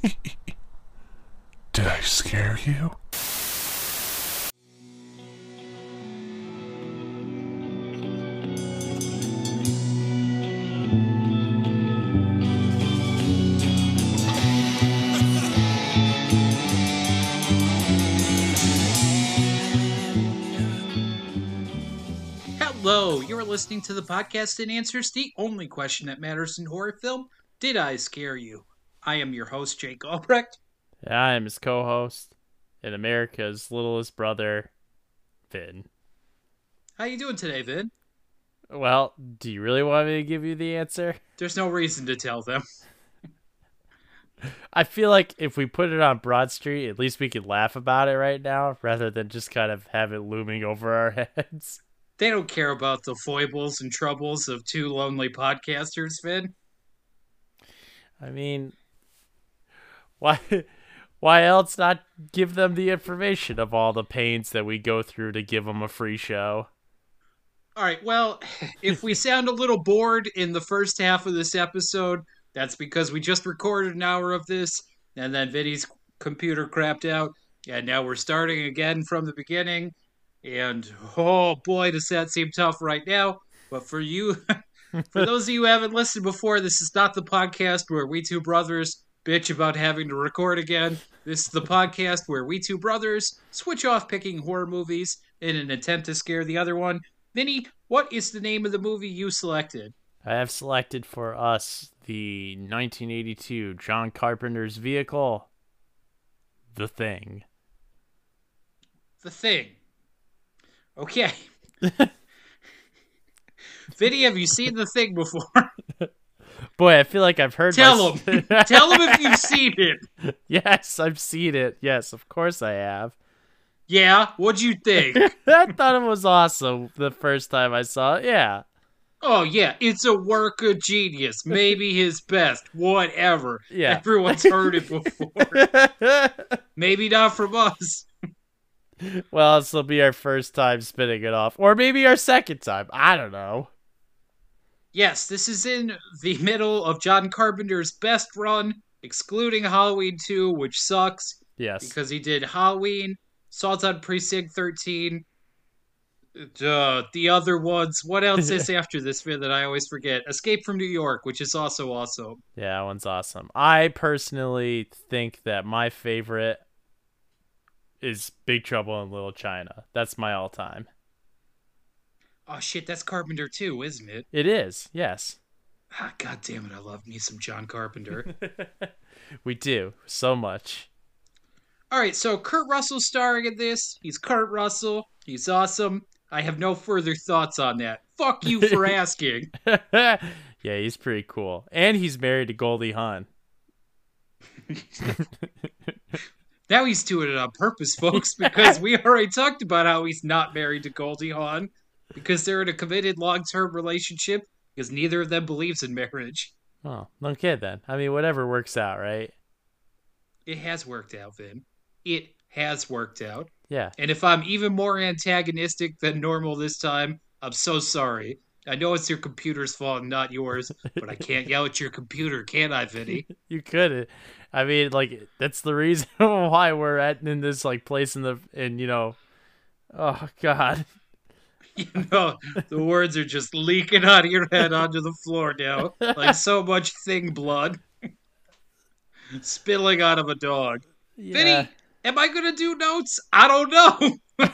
Did I scare you? Hello, you're listening to the podcast that answers the only question that matters in horror film Did I scare you? I am your host, Jake Albrecht. I am his co-host and America's littlest brother, Vin. How you doing today, Vin? Well, do you really want me to give you the answer? There's no reason to tell them. I feel like if we put it on Broad Street, at least we could laugh about it right now, rather than just kind of have it looming over our heads. They don't care about the foibles and troubles of two lonely podcasters, Vin. I mean, why, why else not give them the information of all the pains that we go through to give them a free show? All right, well, if we sound a little bored in the first half of this episode, that's because we just recorded an hour of this, and then Vinny's computer crapped out, and now we're starting again from the beginning. And oh boy, does that seem tough right now. But for you, for those of you who haven't listened before, this is not the podcast where we two brothers bitch about having to record again. This is the podcast where we two brothers switch off picking horror movies in an attempt to scare the other one. Vinny, what is the name of the movie you selected? I have selected for us the 1982 John Carpenter's vehicle, The Thing. The Thing. Okay. Vinny, have you seen The Thing before? Boy, I feel like I've heard. Tell my- him. Tell him if you've seen it. yes, I've seen it. Yes, of course I have. Yeah, what'd you think? I thought it was awesome the first time I saw it. Yeah. Oh yeah, it's a work of genius. Maybe his best. Whatever. Yeah. Everyone's heard it before. Maybe not from us. well, this will be our first time spinning it off, or maybe our second time. I don't know. Yes, this is in the middle of John Carpenter's best run, excluding Halloween 2, which sucks Yes. because he did Halloween, Assault on Precinct 13, uh, the other ones. What else is after this bit that I always forget? Escape from New York, which is also awesome. Yeah, that one's awesome. I personally think that my favorite is Big Trouble in Little China. That's my all-time. Oh shit, that's Carpenter too, isn't it? It is. Yes. Ah, God damn it, I love me some John Carpenter. we do so much. All right, so Kurt Russell's starring in this. He's Kurt Russell. He's awesome. I have no further thoughts on that. Fuck you for asking. yeah, he's pretty cool. And he's married to Goldie Hawn. Now he's doing it on purpose, folks, because we already talked about how he's not married to Goldie Hawn because they're in a committed long-term relationship because neither of them believes in marriage. Oh, okay then. I mean, whatever works out, right? It has worked out, Vin. It has worked out. Yeah. And if I'm even more antagonistic than normal this time, I'm so sorry. I know it's your computer's fault and not yours, but I can't yell at your computer, can I, Vinny? You could. I mean, like that's the reason why we're at in this like place in the in you know. Oh God. You know, the words are just leaking out of your head onto the floor now, like so much thing blood spilling out of a dog. Yeah. Vinny, am I gonna do notes? I don't know.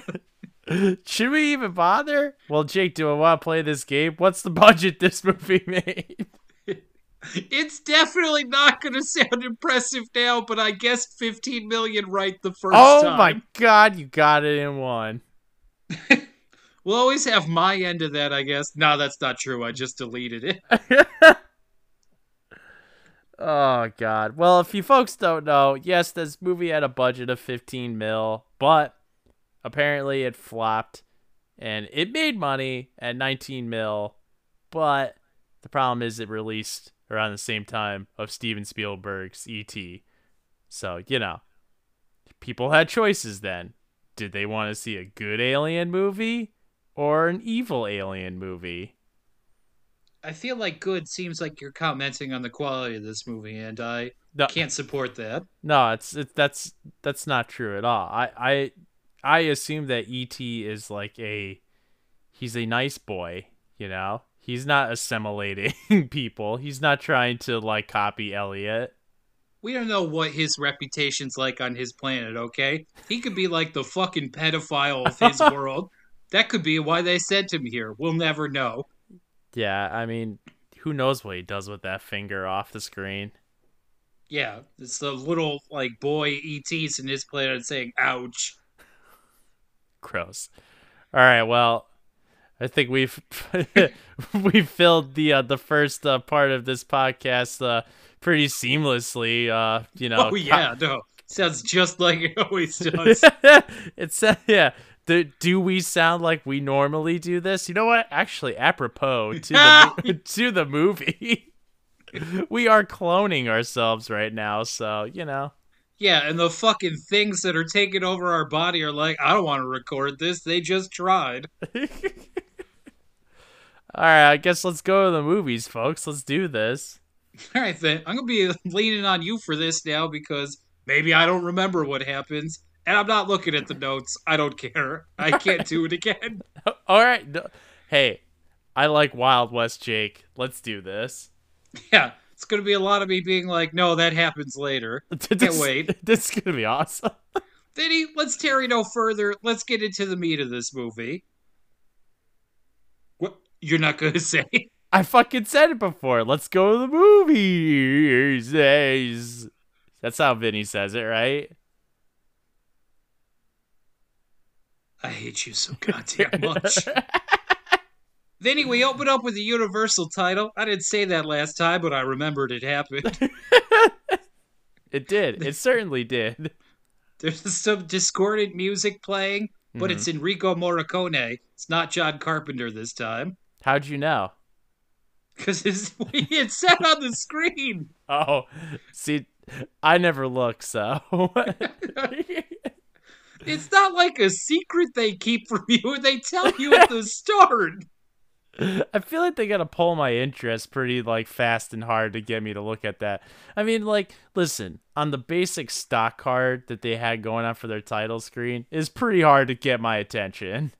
Should we even bother? Well, Jake, do I want to play this game? What's the budget this movie made? It's definitely not gonna sound impressive now, but I guessed 15 million right the first oh time. my God, you got it in one. We'll always have my end of that, I guess. No, that's not true. I just deleted it. Oh God. Well, if you folks don't know, yes, this movie had a budget of 15 mil, but apparently it flopped, and it made money at 19 mil, but the problem is it released around the same time of Steven Spielberg's E.T. So you know, people had choices then. Did they want to see a good alien movie or an evil alien movie? I feel like good seems like you're commenting on the quality of this movie, and I No, Can't support that. no, it's it's that's that's not true at all. I I I assume that ET is like a he's a nice boy, you know. He's not assimilating people. He's not trying to like copy Elliot. We don't know what his reputation's like on his planet, okay? He could be like the fucking pedophile of his world. That could be why they sent him here. We'll never know. Yeah, I mean, who knows what he does with that finger off the screen? Yeah, it's the little like boy ETs in his planet saying "ouch." Gross. All right, well, I think we've we've filled the uh, the first uh, part of this podcast uh, pretty seamlessly. Uh, you know. Oh yeah, no, sounds just like it always does. it's yeah. Do, do we sound like we normally do this? You know what? Actually, apropos to the to the movie, we are cloning ourselves right now. So you know. yeah, and the fucking things that are taking over our body are like, I don't want to record this. They just tried. All right, I guess let's go to the movies, folks. Let's do this. All right, then I'm gonna be leaning on you for this now because maybe I don't remember what happens, and I'm not looking at the notes. I don't care. I can't do it again. All right. no- Hey, I like Wild West Jake. Let's do this. Yeah, it's gonna be a lot of me being like, "No, that happens later." This- Can't wait. This is gonna be awesome. Vinny, let's tarry no further. Let's get into the meat of this movie. What you're not gonna say? I fucking said it before. Let's go to the movies. That's how Vinny says it, right? I hate you so goddamn much. Vinny, we open up with a universal title. I didn't say that last time, but I remembered it happened. It did. It certainly did. There's some discordant music playing, but it's mm-hmm. Enrico Morricone. It's not John Carpenter this time. How'd you know? Because it said on the screen. Oh, see, I never look, so. It's not like a secret they keep from you. They tell you at the start. I feel like they gotta pull my interest pretty like fast and hard to get me to look at that. I mean, like, listen, on the basic stock card that they had going on for their title screen is pretty hard to get my attention.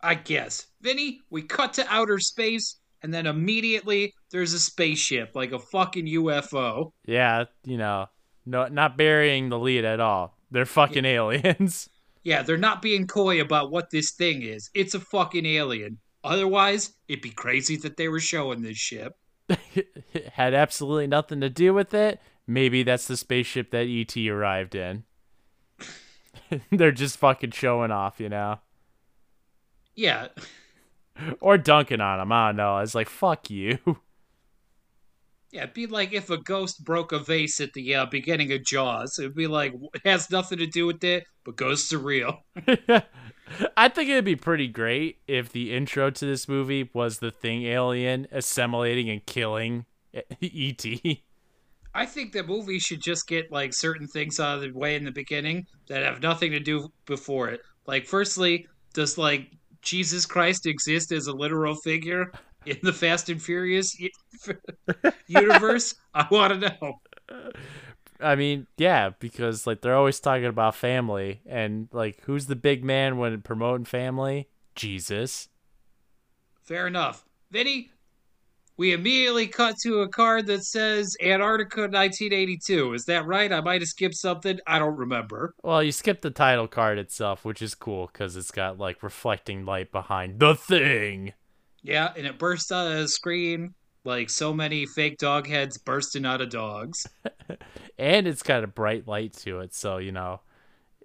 I guess. Vinny, we cut to outer space, and then immediately there's a spaceship, like a fucking UFO. Yeah, you know, no, not burying the lead at all. They're fucking aliens. Yeah, they're not being coy about what this thing is. It's a fucking alien. Otherwise, it'd be crazy that they were showing this ship. it Had absolutely nothing to do with it. Maybe that's the spaceship that ET arrived in. They're just fucking showing off, you know, Yeah, or dunking on them. I don't know. It's like fuck you. Yeah, it'd be like if a ghost broke a vase at the uh, beginning of Jaws. It'd be like, it has nothing to do with it, but ghosts are real. I think it'd be pretty great if the intro to this movie was the thing alien assimilating and killing ET. I think the movie should just get like certain things out of the way in the beginning that have nothing to do before it. Like, firstly, does like Jesus Christ exist as a literal figure in the Fast and Furious universe? I want to know. I mean, yeah, because like they're always talking about family and like who's the big man when promoting family? Jesus. Fair enough. Vinny, we immediately cut to a card that says Antarctica 1982. Is that right? I might have skipped something. I don't remember. Well, you skipped the title card itself, which is cool because it's got like reflecting light behind the thing. Yeah, and it bursts out of the screen like so many fake dog heads bursting out of dogs. and it's got a bright light to it so you know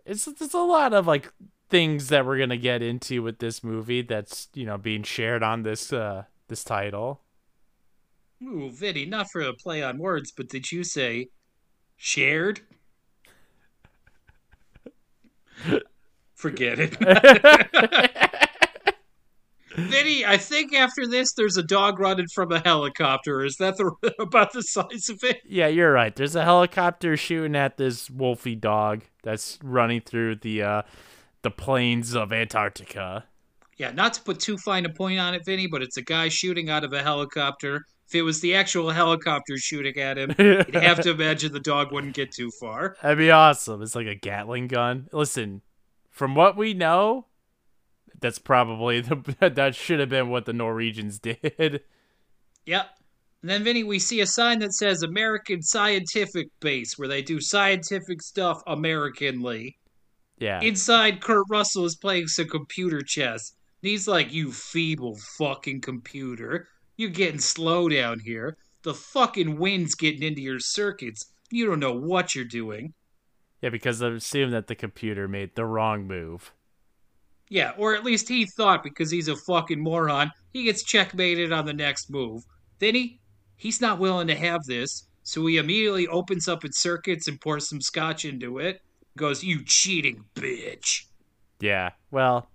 it's there's a lot of like things that we're gonna get into with this movie that's you know being shared on this uh this title Ooh, Vinny, not for a play on words, but did you say shared? Forget it. Vinny, I think after this there's a dog running from a helicopter. Is that the, about the size of it? yeah you're right there's a helicopter shooting at this wolfy dog that's running through the uh the plains of antarctica Yeah, not to put too fine a point on it, Vinny, but it's a guy shooting out of a helicopter if it was the actual helicopter shooting at him, you'd have to imagine the dog wouldn't get too far. That'd be awesome. It's like a Gatling gun. Listen, from what we know, that's probably the that should have been what the Norwegians did. Yep. And then, Vinny, we see a sign that says American Scientific Base, where they do scientific stuff Americanly. Yeah. Inside, Kurt Russell is playing some computer chess. And he's like, You feeble fucking computer. You're getting slow down here. The fucking wind's getting into your circuits. You don't know what you're doing. yeah, because I assume that the computer made the wrong move. Yeah, or at least he thought because he's a fucking moron, he gets checkmated on the next move. Then he he's not willing to have this, so he immediately opens up its circuits and pours some scotch into it. Goes, "You cheating bitch." Yeah. Well,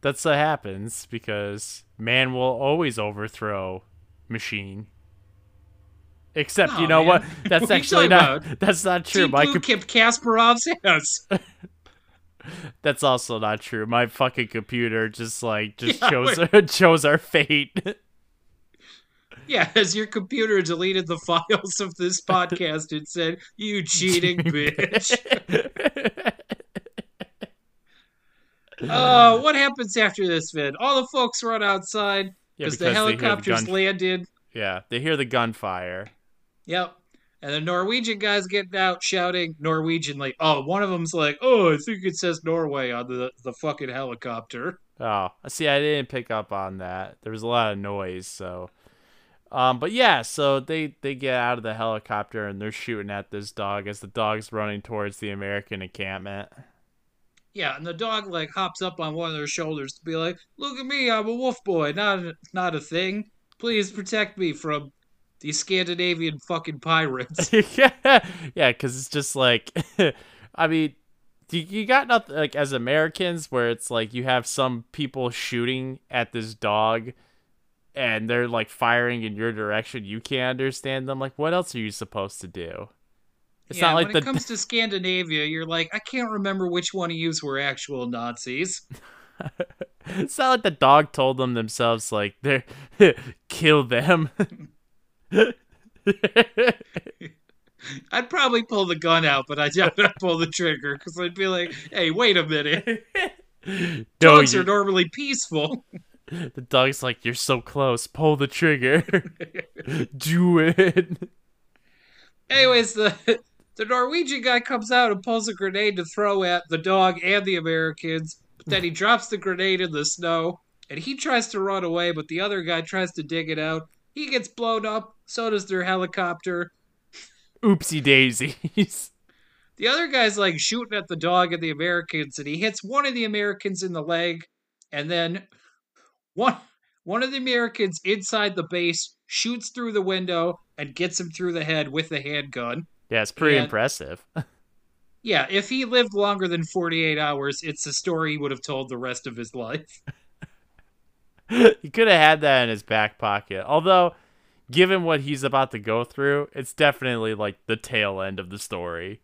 that's what happens because man will always overthrow machine. Except, Aw, you oh, know man. what? What That's you actually not. That's not true. Deep My com- kept Kasparov's house. that's also not true. My fucking computer just like just Yeah, chose wait. chose our fate. yeah, as your computer deleted the files of this podcast, it said, "You cheating bitch." Oh, what happens after this, Vin? All the folks run outside Yeah, because the hear the helicopters gun- landed. yeah, they hear the gunfire. Yep. And the Norwegian guys getting out shouting Norwegian like, oh, one of them's like, oh, I think it says Norway on the the fucking helicopter. Oh, see, I didn't pick up on that. There was a lot of noise, so. Um, but yeah, so they they get out of the helicopter and they're shooting at this dog as the dog's running towards the American encampment. Yeah, and the dog like hops up on one of their shoulders to be like, look at me, I'm a wolf boy, not a, not a thing. Please protect me from these Scandinavian fucking pirates. yeah, yeah, because it's just like, I mean, you, you got nothing like as Americans where it's like you have some people shooting at this dog, and they're like firing in your direction. You can't understand them. Like, what else are you supposed to do? It's yeah, not like when the it comes to Scandinavia, you're like, I can't remember which one of yous were actual Nazis. it's not like the dog told them themselves like they're kill them. I'd probably pull the gun out, but I doubt I'd pull the trigger because I'd be like, "Hey, wait a minute! Dogs you- are normally peaceful." the dog's like you're so close. Pull the trigger. Do it. Anyways, the the Norwegian guy comes out and pulls a grenade to throw at the dog and the Americans, but then he drops the grenade in the snow and he tries to run away, but the other guy tries to dig it out. He gets blown up. So does their helicopter. Oopsie daisies. The other guy's like shooting at the dog and the Americans, and he hits one of the Americans in the leg, and then one one of the Americans inside the base shoots through the window and gets him through the head with the handgun. Yeah, it's pretty And- impressive. Yeah, if he lived longer than 48 hours, it's a story he would have told the rest of his life. he could have had that in his back pocket. Although, given what he's about to go through, it's definitely like the tail end of the story.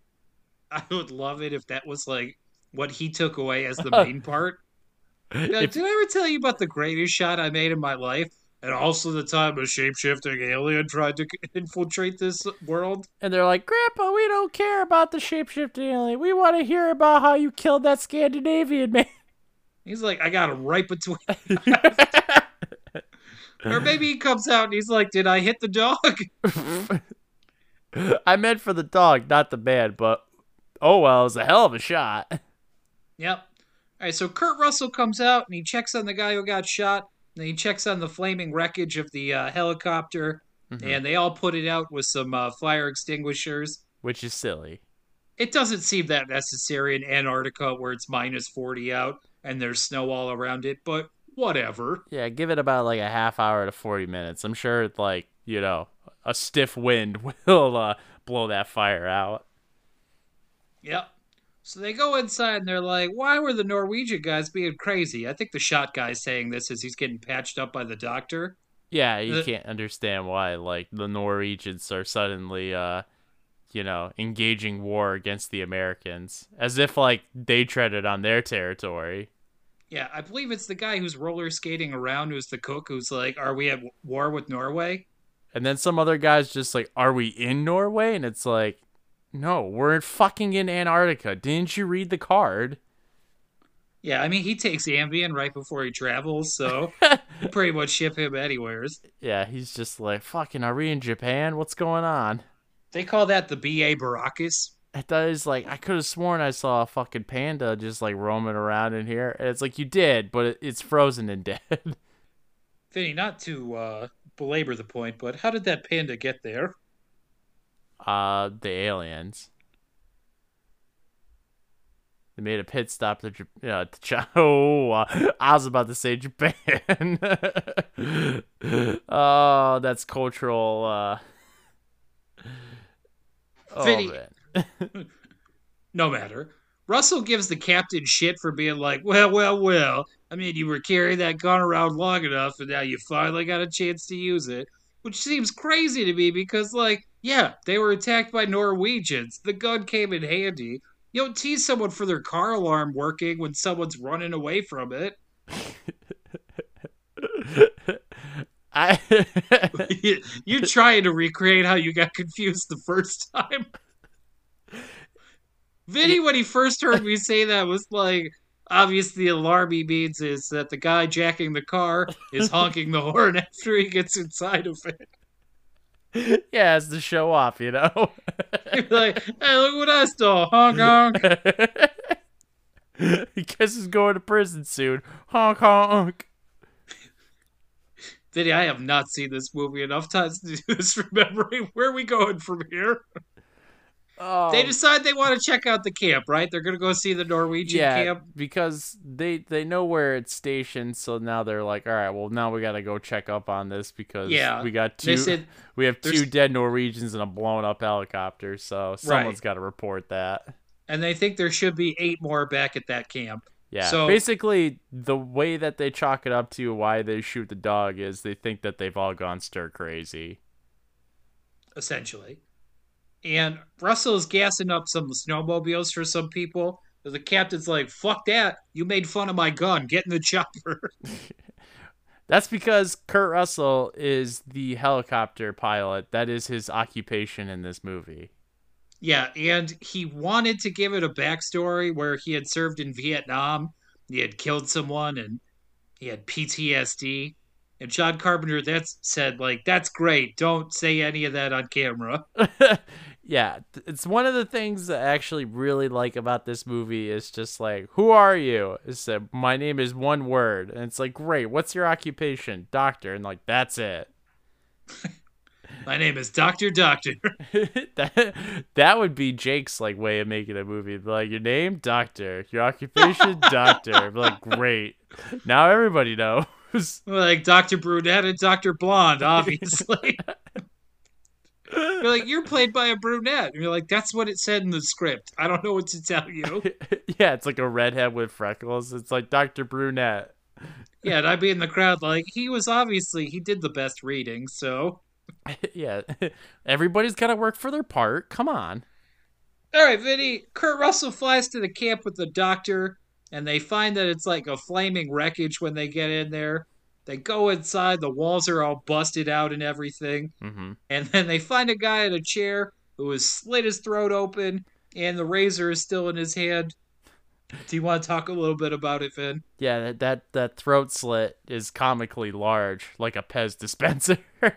I would love it if that was like what he took away as the main part. Like, If- Did I ever tell you about the greatest shot I made in my life? And also the time a shapeshifting alien tried to infiltrate this world? and they're like, Grandpa, we don't care about the shapeshifting alien. We want to hear about how you killed that Scandinavian man. He's like, I got him right between. or maybe he comes out and he's like, Did I hit the dog? I meant for the dog, not the man, but oh well, it was a hell of a shot. Yep. All right, so Kurt Russell comes out and he checks on the guy who got shot. And he checks on the flaming wreckage of the uh, helicopter. Mhm. And they all put it out with some uh, fire extinguishers. Which is silly. It doesn't seem that necessary in Antarctica where it's minus 40 out and there's snow all around it, but whatever. Yeah, give it about like a half hour to 40 minutes. I'm sure, like, you know, a stiff wind will uh, blow that fire out. Yep. So they go inside and they're like, why were the Norwegian guys being crazy? I think the shot guy's saying this as he's getting patched up by the doctor. Yeah, you The- can't understand why, like, the Norwegians are suddenly, uh, you know, engaging war against the Americans. As if, like, they treaded on their territory. Yeah, I believe it's the guy who's roller skating around who's the cook who's like, are we at war with Norway? And then some other guys just like, "Are we in Norway?" And it's like, "No, we're fucking in Antarctica. Didn't you read the card?" Yeah, I mean he takes Ambien right before he travels, so pretty much ship him anywheres. Yeah, he's just like, "Fucking, are we in Japan? What's going on?" They call that the BA Baracus. It does like I could have sworn I saw a fucking panda just like roaming around in here. And it's like you did, but it's frozen and dead. Vinny, not to uh, belabor the point, but how did that panda get there? uh, the aliens. They made a pit stop to, uh, to China. Oh, uh, I was about to say Japan. oh, that's cultural. Uh... Oh, Vinny- man. No matter. Russell gives the captain shit for being like, well, well, well. I mean, you were carrying that gun around long enough, and now you finally got a chance to use it. Which seems crazy to me because, like, yeah, they were attacked by Norwegians. The gun came in handy. You don't tease someone for their car alarm working when someone's running away from it. I You're trying to recreate how you got confused the first time. Vinny, when he first heard me say that, was like, obviously, the alarm he means is that the guy jacking the car is honking the horn after he gets inside of it. yeah, it's to show off, you know. He's like, hey, look what I stole. Honk, honk. he guess he's going to prison soon. Honk honk. Vinny, I have not seen this movie enough times to do this remembering. Where are we going from here? Oh, They um, decide they want to check out the camp, right? They're going to go see the Norwegian yeah, camp. because they they know where it's stationed, so now they're like, all right, well now we got to go check up on this because Yeah, we got two said we have two dead Norwegians and a blown up helicopter, so someone's got to report that. and they think there should be eight more back at that camp. Yeah. So- basically, the way that they chalk it up to why they shoot the dog is they think that they've all gone stir crazy. essentially. And Russell is gassing up some snowmobiles for some people. The captain's like, fuck that. You made fun of my gun. Get in the chopper. That's because Kurt Russell is the helicopter pilot. That is his occupation in this movie. yeah, and he wanted to give it a backstory where he had served in Vietnam. He had killed someone and he had PTSD. And John Carpenter that's said, like, that's great. Don't say any of that on camera. yeah, it's one of the things that I actually really like about this movie is just like, who are you? It said, my name is one word, and it's like, great. What's your occupation? Doctor, and like that's it. My name is Dr. Doctor. that that would be Jake's like way of making a movie. Like your name, Doctor. Your occupation, Doctor. Like great. Now everybody knows. like Dr. Brunette and Dr. Blonde, obviously. you're like, you're played by a brunette. And you're like, that's what it said in the script. I don't know what to tell you. yeah, it's like a redhead with freckles. It's like Doctor Brunette. yeah, and I'd be in the crowd like, he was obviously, he did the best reading, so. yeah, everybody's got to work for their part. Come on. All right, Vinny. Kurt Russell flies to the camp with the doctor, and they find that it's like a flaming wreckage when they get in there. They go inside, the walls are all busted out and everything. hmm And then they find a guy in a chair who has slit his throat open, and the razor is still in his hand. Do you want to talk a little bit about it, Vin? Yeah, that, that that throat slit is comically large, like a Pez dispenser.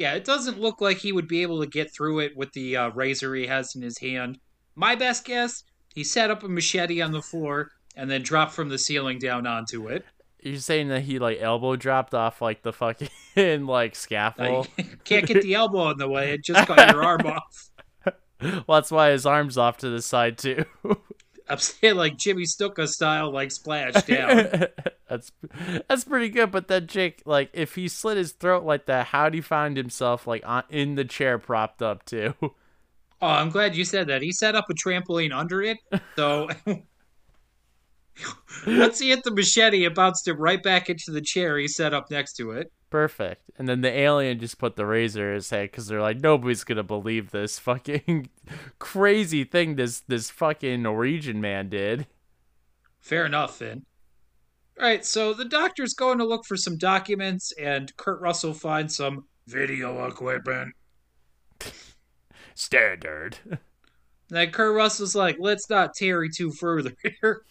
Yeah, it doesn't look like he would be able to get through it with the uh, razor he has in his hand. My best guess, he set up a machete on the floor and then dropped from the ceiling down onto it. You're saying that he like elbow dropped off like the fucking like scaffold. Can't get the elbow in the way, it just got your arm off. well, that's why his arm's off to the side too. I'm saying like Jimmy Snuka style, like splash down. that's that's pretty good. But then Jake, like, if he slit his throat like that, how'd he find himself like on, in the chair propped up too? Oh, I'm glad you said that. He set up a trampoline under it, so once he hit the machete, it bounced him right back into the chair he set up next to it. Perfect. And then the alien just put the razor in his head because they're like, nobody's gonna believe this fucking crazy thing this this fucking Norwegian man did. Fair enough, Vin. All right, so the doctor's going to look for some documents, and Kurt Russell finds some video equipment. Standard. Then Kurt Russell's like, let's not tarry too further here.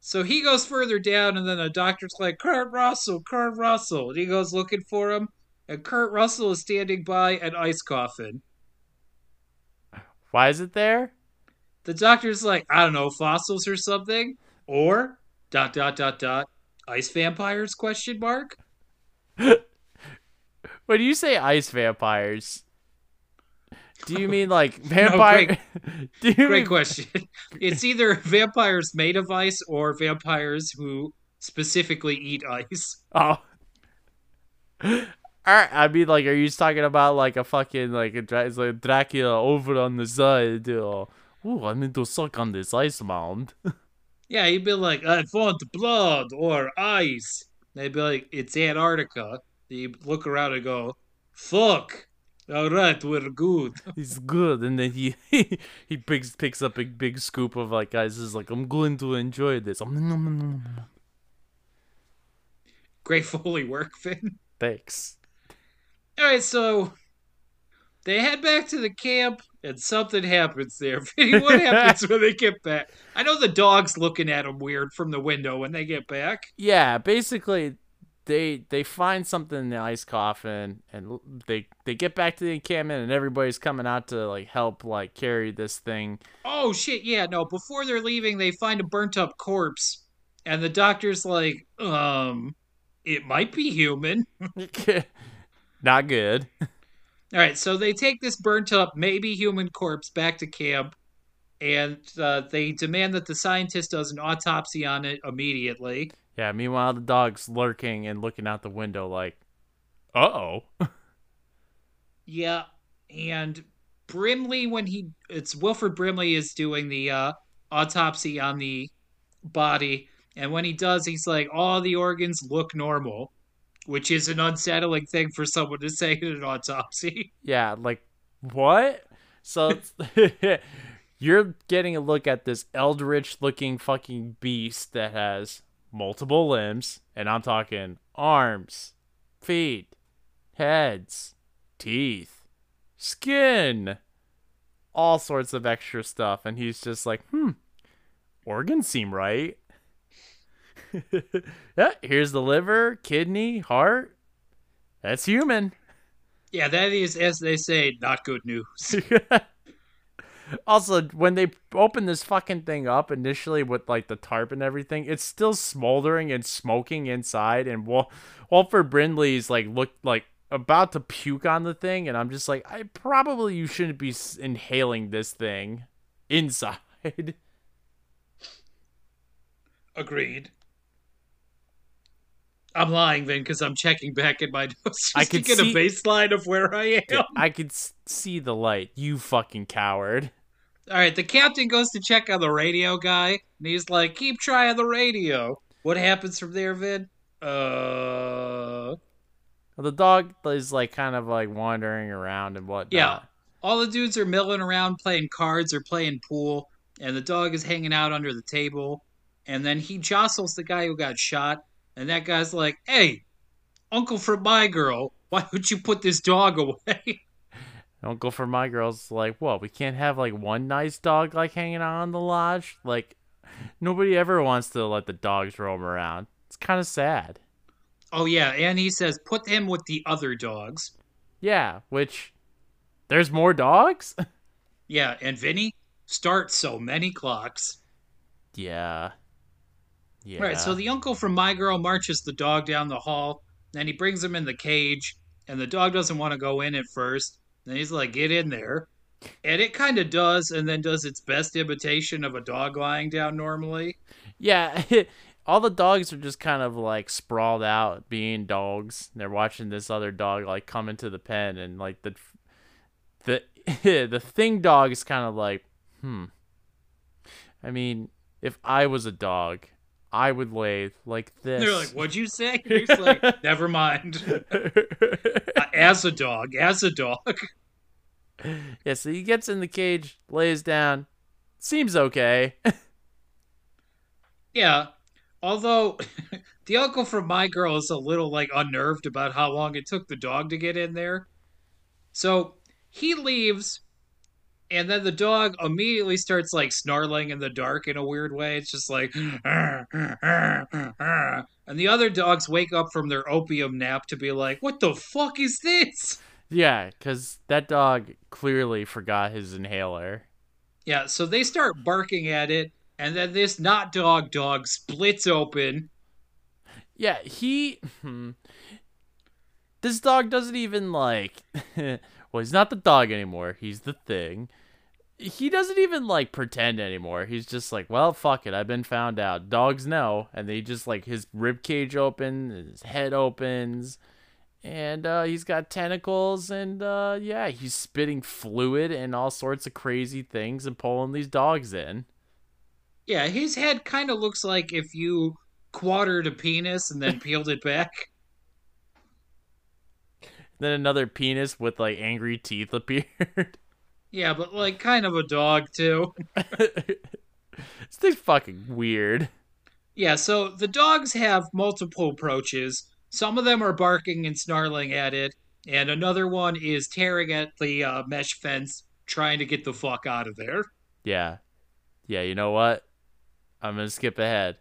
so he goes further down, and then the doctor's like, Kurt Russell, Kurt Russell. And he goes looking for him, and Kurt Russell is standing by an ice coffin. Why is it there? The doctor's like, I don't know, fossils or something? Or, dot, dot, dot, dot, ice vampires, question mark? When you say ice vampires, do you mean like vampire? you Great mean question. it's either vampires made of ice or vampires who specifically eat ice. Oh. I mean, like, are you talking about like a fucking like a Dra- like Dracula over on the side? Or, Ooh, I'm to suck on this ice mound. Yeah, he'd be like, I want blood or ice. They'd be like, it's Antarctica. You look around and go, fuck. All right, we're good. He's good, and then he he picks picks up a big scoop of like guys. Is like, I'm going to enjoy this. Great Foley work, Vin. Thanks. All right, so they head back to the camp, and something happens there. Vinny, what happens when they get back? I know the dog's looking at them weird from the window when they get back. Yeah, basically, they they find something in the ice coffin, and they they get back to the encampment, and everybody's coming out to like help like carry this thing. Oh shit, yeah, no, before they're leaving, they find a burnt up corpse, and the doctor's like, um, it might be human. Not good. All right, so they take this burnt up, maybe human corpse back to camp, and uh, they demand that the scientist does an autopsy on it immediately. Yeah. Meanwhile, the dog's lurking and looking out the window, like, uh oh. Yeah, and Brimley, when he it's Wilford Brimley is doing the uh, autopsy on the body, and when he does, he's like, all the organs look normal, which is an unsettling thing for someone to say in an autopsy. Yeah, like what? So you're getting a look at this eldritch looking fucking beast that has multiple limbs, and I'm talking arms, feet, heads, teeth, skin, all sorts of extra stuff, and he's just like, hmm, organs seem right. yeah, here's the liver, kidney, heart. That's human. Yeah, that is, as they say, not good news. also, when they open this fucking thing up initially with like the tarp and everything, it's still smoldering and smoking inside. And Wal- Walford Brimley's like looked like about to puke on the thing, and I'm just like, I probably you shouldn't be inhaling this thing inside. Agreed. I'm lying, Vin, because I'm checking back in my notes I to could get see- a baseline of where I am. I could see the light. You fucking coward. All right, the captain goes to check on the radio guy, and he's like, "Keep trying the radio." What happens from there, Vin? Uh, The dog is like kind of like wandering around and whatnot. Yeah. all the dudes are milling around playing cards or playing pool, and the dog is hanging out under the table. And then he jostles the guy who got shot, and that guy's like, "Hey, Uncle for my girl, why would you put this dog away?" Uncle for my girl's like, what? We can't have like one nice dog like hanging out on the lodge. Like, nobody ever wants to let the dogs roam around. It's kind of sad. oh yeah, and he says, "Put him with the other dogs." Yeah, which there's more dogs. Yeah, and Vinny, start so many clocks. yeah. Yeah. Right, so the uncle from My Girl marches the dog down the hall, and he brings him in the cage, and the dog doesn't want to go in at first. Then he's like, get in there. And it kind of does, and then does its best imitation of a dog lying down normally. yeah, all the dogs are just kind of like sprawled out, being dogs. They're watching this other dog like come into the pen, and like the the the thing dog is kind of like, hmm. I mean, if I was a dog, I would lay like this. They're like, what'd you say? He's like, never mind. Uh, as a dog, as a dog. yeah, so he gets in the cage, lays down, seems okay. Yeah. Although the uncle from My Girl is a little like unnerved about how long it took the dog to get in there. So he leaves, and then the dog immediately starts like snarling in the dark in a weird way. It's just like, ah, ah, ah, and the other dogs wake up from their opium nap to be like, "What the fuck is this?" Yeah, because that dog clearly forgot his inhaler. Yeah, so they start barking at it, and then this not dog dog splits open. Yeah, he. hmm. This dog doesn't even like. well, he's not the dog anymore. He's the thing. He doesn't even like pretend anymore. He's just like, well, fuck it. I've been found out. Dogs know, and they just like his rib cage open, his head opens, and uh, he's got tentacles, and uh, yeah, he's spitting fluid and all sorts of crazy things and pulling these dogs in. Yeah, his head kind of looks like if you quartered a penis and then peeled it back. Then another penis with like angry teeth appeared. Yeah, but like kind of a dog too. this thing's fucking weird. Yeah, so the dogs have multiple approaches. Some of them are barking and snarling at it, and another one is tearing at the uh, mesh fence, trying to get the fuck out of there. Yeah. Yeah, you know what? I'm gonna skip ahead.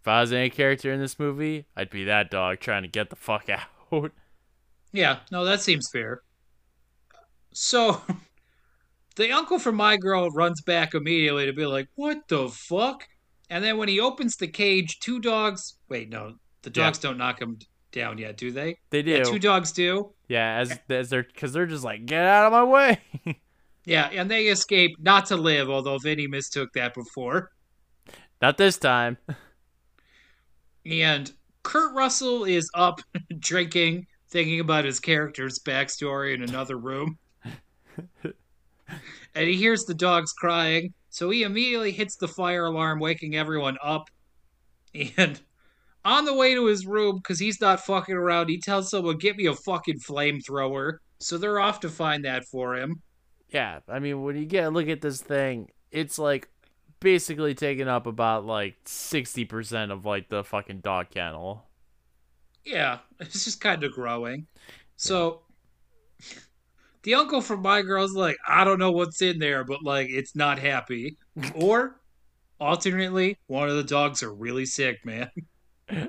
If I was any character in this movie, I'd be that dog trying to get the fuck out. Yeah, no, that seems fair. So, the uncle from My Girl runs back immediately to be like, what the fuck? And then when he opens the cage, two dogs. Wait, no, the Yeah. dogs don't knock him down yet, do they? They do. Yeah, two dogs do. Yeah, as as they're because they're just like get out of my way. Yeah, and they escape not to live, although Vinny mistook that before. Not this time. And Kurt Russell is up drinking, thinking about his character's backstory in another room. and he hears the dogs crying, so he immediately hits the fire alarm, waking everyone up. And on the way to his room, because he's not fucking around, he tells someone, Get me a fucking flamethrower. So they're off to find that for him. Yeah, I mean when you get a look at this thing, it's like basically taking up about like sixty percent of like the fucking dog kennel. Yeah, it's just kind of growing. So the uncle from my girl's like, I don't know what's in there, but like it's not happy. or alternately, one of the dogs are really sick, man.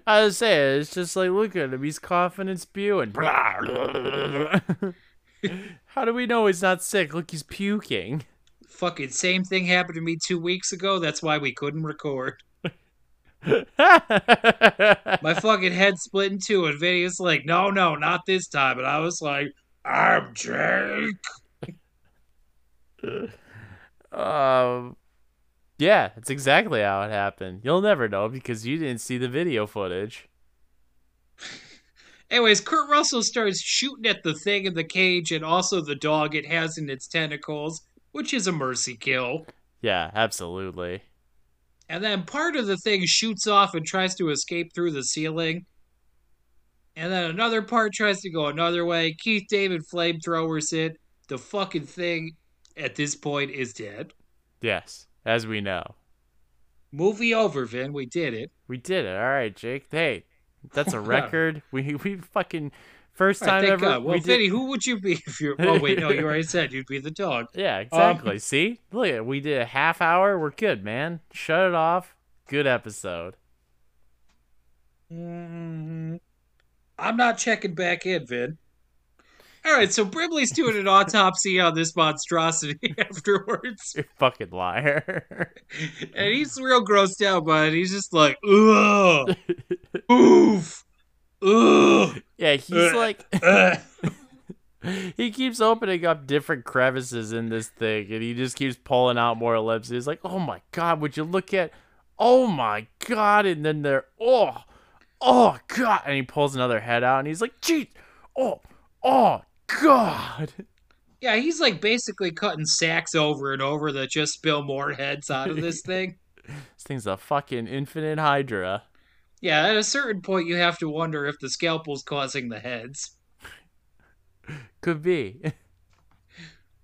I was saying, it's just like look at him, he's coughing and spewing. How do we know he's not sick? Look, he's puking. Fucking same thing happened to me two weeks ago. That's why we couldn't record. My fucking head split in two, and Vinny's like, no, no, not this time. And I was like, I'm Jake. um, yeah, that's exactly how it happened. You'll never know because you didn't see the video footage. Anyways, Kurt Russell starts shooting at the thing in the cage and also the dog it has in its tentacles, which is a mercy kill. Yeah, absolutely. And then part of the thing shoots off and tries to escape through the ceiling. And then another part tries to go another way. Keith David flamethrowers it. The fucking thing at this point is dead. Yes, as we know. Movie over, Vin. We did it. We did it. All right, Jake. Hey, that's a record. We we fucking first time thank ever. God. Well, we did- who would you be if you're. Oh, wait, no, you already said you'd be the dog. Yeah, exactly. See, look, at we did a half hour. We're good, man. Shut it off. Good episode. Mm, I'm not checking back in, Vin. All right, so Brimley's doing an autopsy on this monstrosity afterwards, You fucking liar. and he's real grossed out by it. He's just like, ugh, oof, ugh, yeah, he's Uh, like. ugh. he keeps opening up different crevices in this thing and he just keeps pulling out more lips. He's like, oh my god, would you look at oh my god, and then they're oh oh god and he pulls another head out and he's like, gee, oh oh god. Yeah, he's like basically cutting sacks over and over that just spill more heads out of this thing. This thing's a fucking infinite hydra. Yeah, at a certain point, you have to wonder if the scalpel's causing the heads. Could be.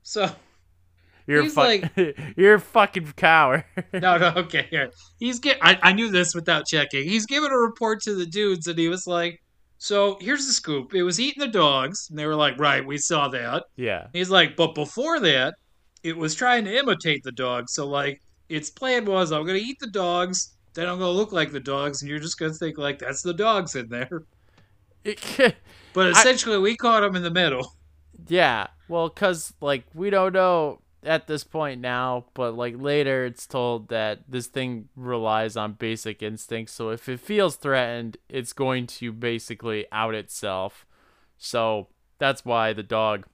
So You're He's fuck- like- you're a fucking coward. No, no, okay. Here. He's get. I, I knew this without checking. He's giving a report to the dudes, and he was like, "So here's the scoop. It was eating the dogs." And they were like, "Right, we saw that." yeah. He's like, "But before that, it was trying to imitate the dogs. So like, its plan was, I'm gonna eat the dogs, then I'm gonna look like the dogs, and you're just gonna think like that's the dogs in there." But essentially, we caught them in the middle. yeah. Well, cuz like we don't know at this point now, but like later it's told that this thing relies on basic instincts. So if it feels threatened, it's going to basically out itself. So that's why the dog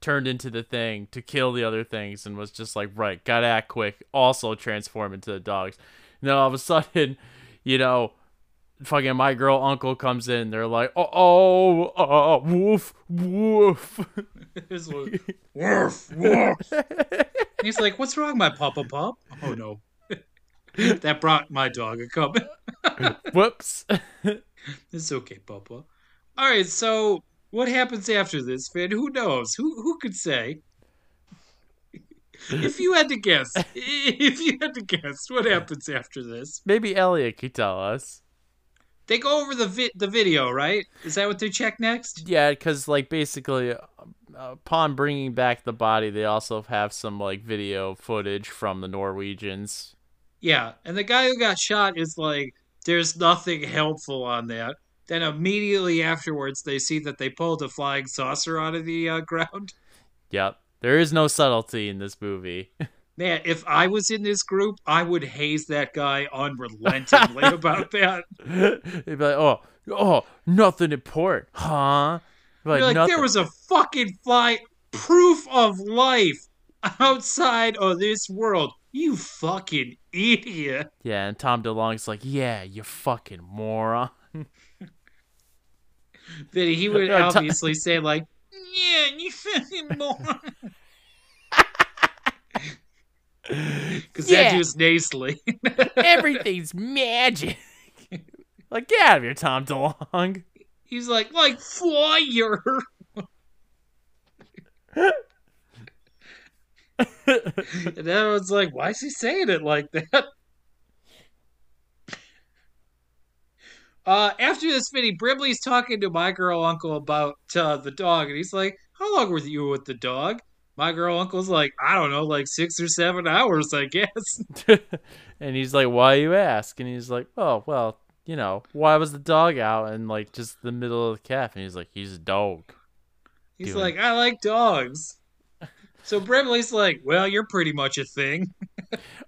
turned into the thing to kill the other things and was just like, right, gotta act quick, also transform into the dogs. And then all of a sudden, you know, fucking my girl uncle comes in, they're like, oh, oh, uh, woof, woof. Like, woof, woof. He's like, "What's wrong, my papa pup?" Oh no, that brought my dog a cup. Whoops. It's okay, Papa. All right, so what happens after this, Finn? Who knows? Who who could say? If you had to guess, if you had to guess, what happens after this? Maybe Elliot could tell us. They go over the vi- the video, right? Is that what they check next? Yeah, because like basically, uh, upon bringing back the body, they also have some like video footage from the Norwegians. Yeah, and the guy who got shot is like, "There's nothing helpful on that." Then immediately afterwards, they see that they pulled a flying saucer out of the uh, ground. Yep, there is no subtlety in this movie. Man, if I was in this group, I would haze that guy unrelentingly about that. They'd be like, "Oh, oh, nothing important, huh?" Be You're like, there was a fucking fly proof of life outside of this world. You fucking idiot. Yeah, and Tom DeLonge's like, "Yeah, you fucking moron." Vinny, he would obviously say like, yeah, you fucking more. Because that Yeah. dude's nasally. Everything's magic. like, get out of here, Tom DeLonge. He's like, like fire. and everyone's like, why is he saying it like that? Uh, after this video, Brimley's talking to my girl uncle about uh, the dog, and he's like, "How long were you with the dog?" My girl uncle's like, "I don't know, like six or seven hours, I guess." and he's like, "Why you ask?" And he's like, "Oh, well, you know, why was the dog out and like just the middle of the calf?" And he's like, "He's a dog." He's Dude. like, "I like dogs." So Brimley's like, "Well, you're pretty much a thing."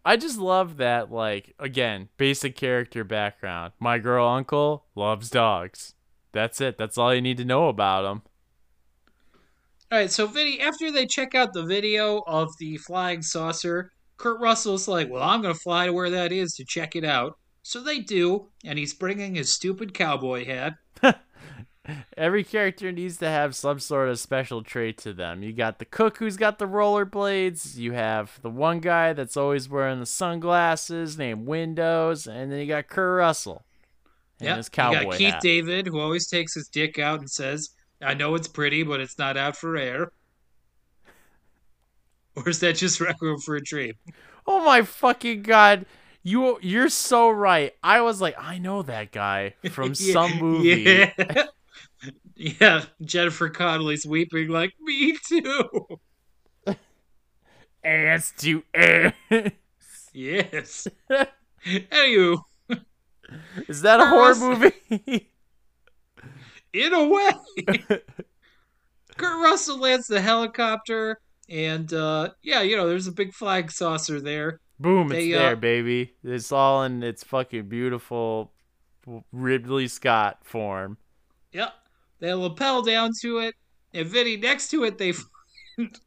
I just love that, like, again, basic character background. My girl uncle loves dogs. That's it. That's all you need to know about him. All right, so Vinny, after they check out the video of the flying saucer, Kurt Russell's like, "Well, I'm gonna fly to where that is to check it out." So they do, and he's bringing his stupid cowboy hat. Every character needs to have some sort of special trait to them. You got the cook who's got the rollerblades. You have the one guy that's always wearing the sunglasses named Windows, and then you got Kurt Russell and Yeah, his you cowboy got Keith hat. David, who always takes his dick out and says, "I know it's pretty, but it's not out for air." Or is that just Requiem for a Dream? Oh my fucking god! You you're so right. I was like, I know that guy from some movie. Yeah. yeah, Jennifer Connelly's weeping like me too. Ass to ass. Yes. Anywho, Is that a horror movie? in a way. Kurt Russell lands the helicopter, and uh, yeah, you know, there's a big flag saucer there. Boom! It's They, uh, there, baby. It's all in its fucking beautiful Ridley Scott form. Yep. They lapel down to it, and Vinny next to it, they find,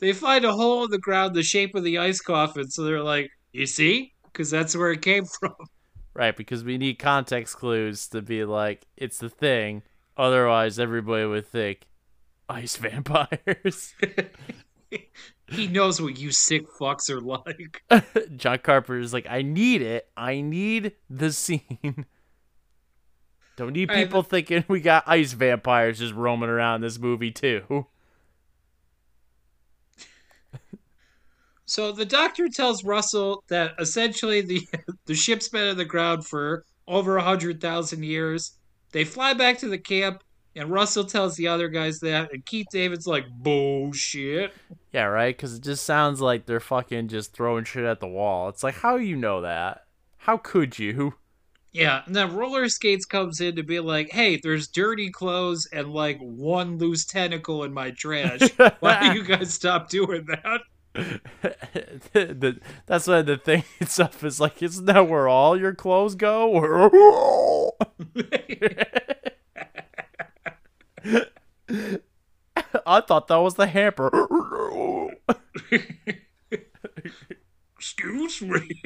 they find a hole in the ground the shape of the ice coffin. So they're like, "You see?" Because that's where it came from. Right, because we need context clues to be like, it's the thing. Otherwise, everybody would think ice vampires. he knows what you sick fucks are like. John Carpenter's like, I need it. I need the scene. Don't need All right, people thinking we got ice vampires just roaming around this movie too. So the doctor tells Russell that essentially the the ship's been on the ground for over a hundred thousand years. They fly back to the camp, and Russell tells the other guys that, and Keith David's like, "Bullshit." Yeah, right. Because it just sounds like they're fucking just throwing shit at the wall. It's like, how you know that? How could you? Yeah, and then Roller Skates comes in to be like, "Hey, there's dirty clothes and like one loose tentacle in my trash. Why do you guys stop doing that?" the, that's why the thing itself is like, isn't that where all your clothes go? I thought that was the hamper. Excuse me.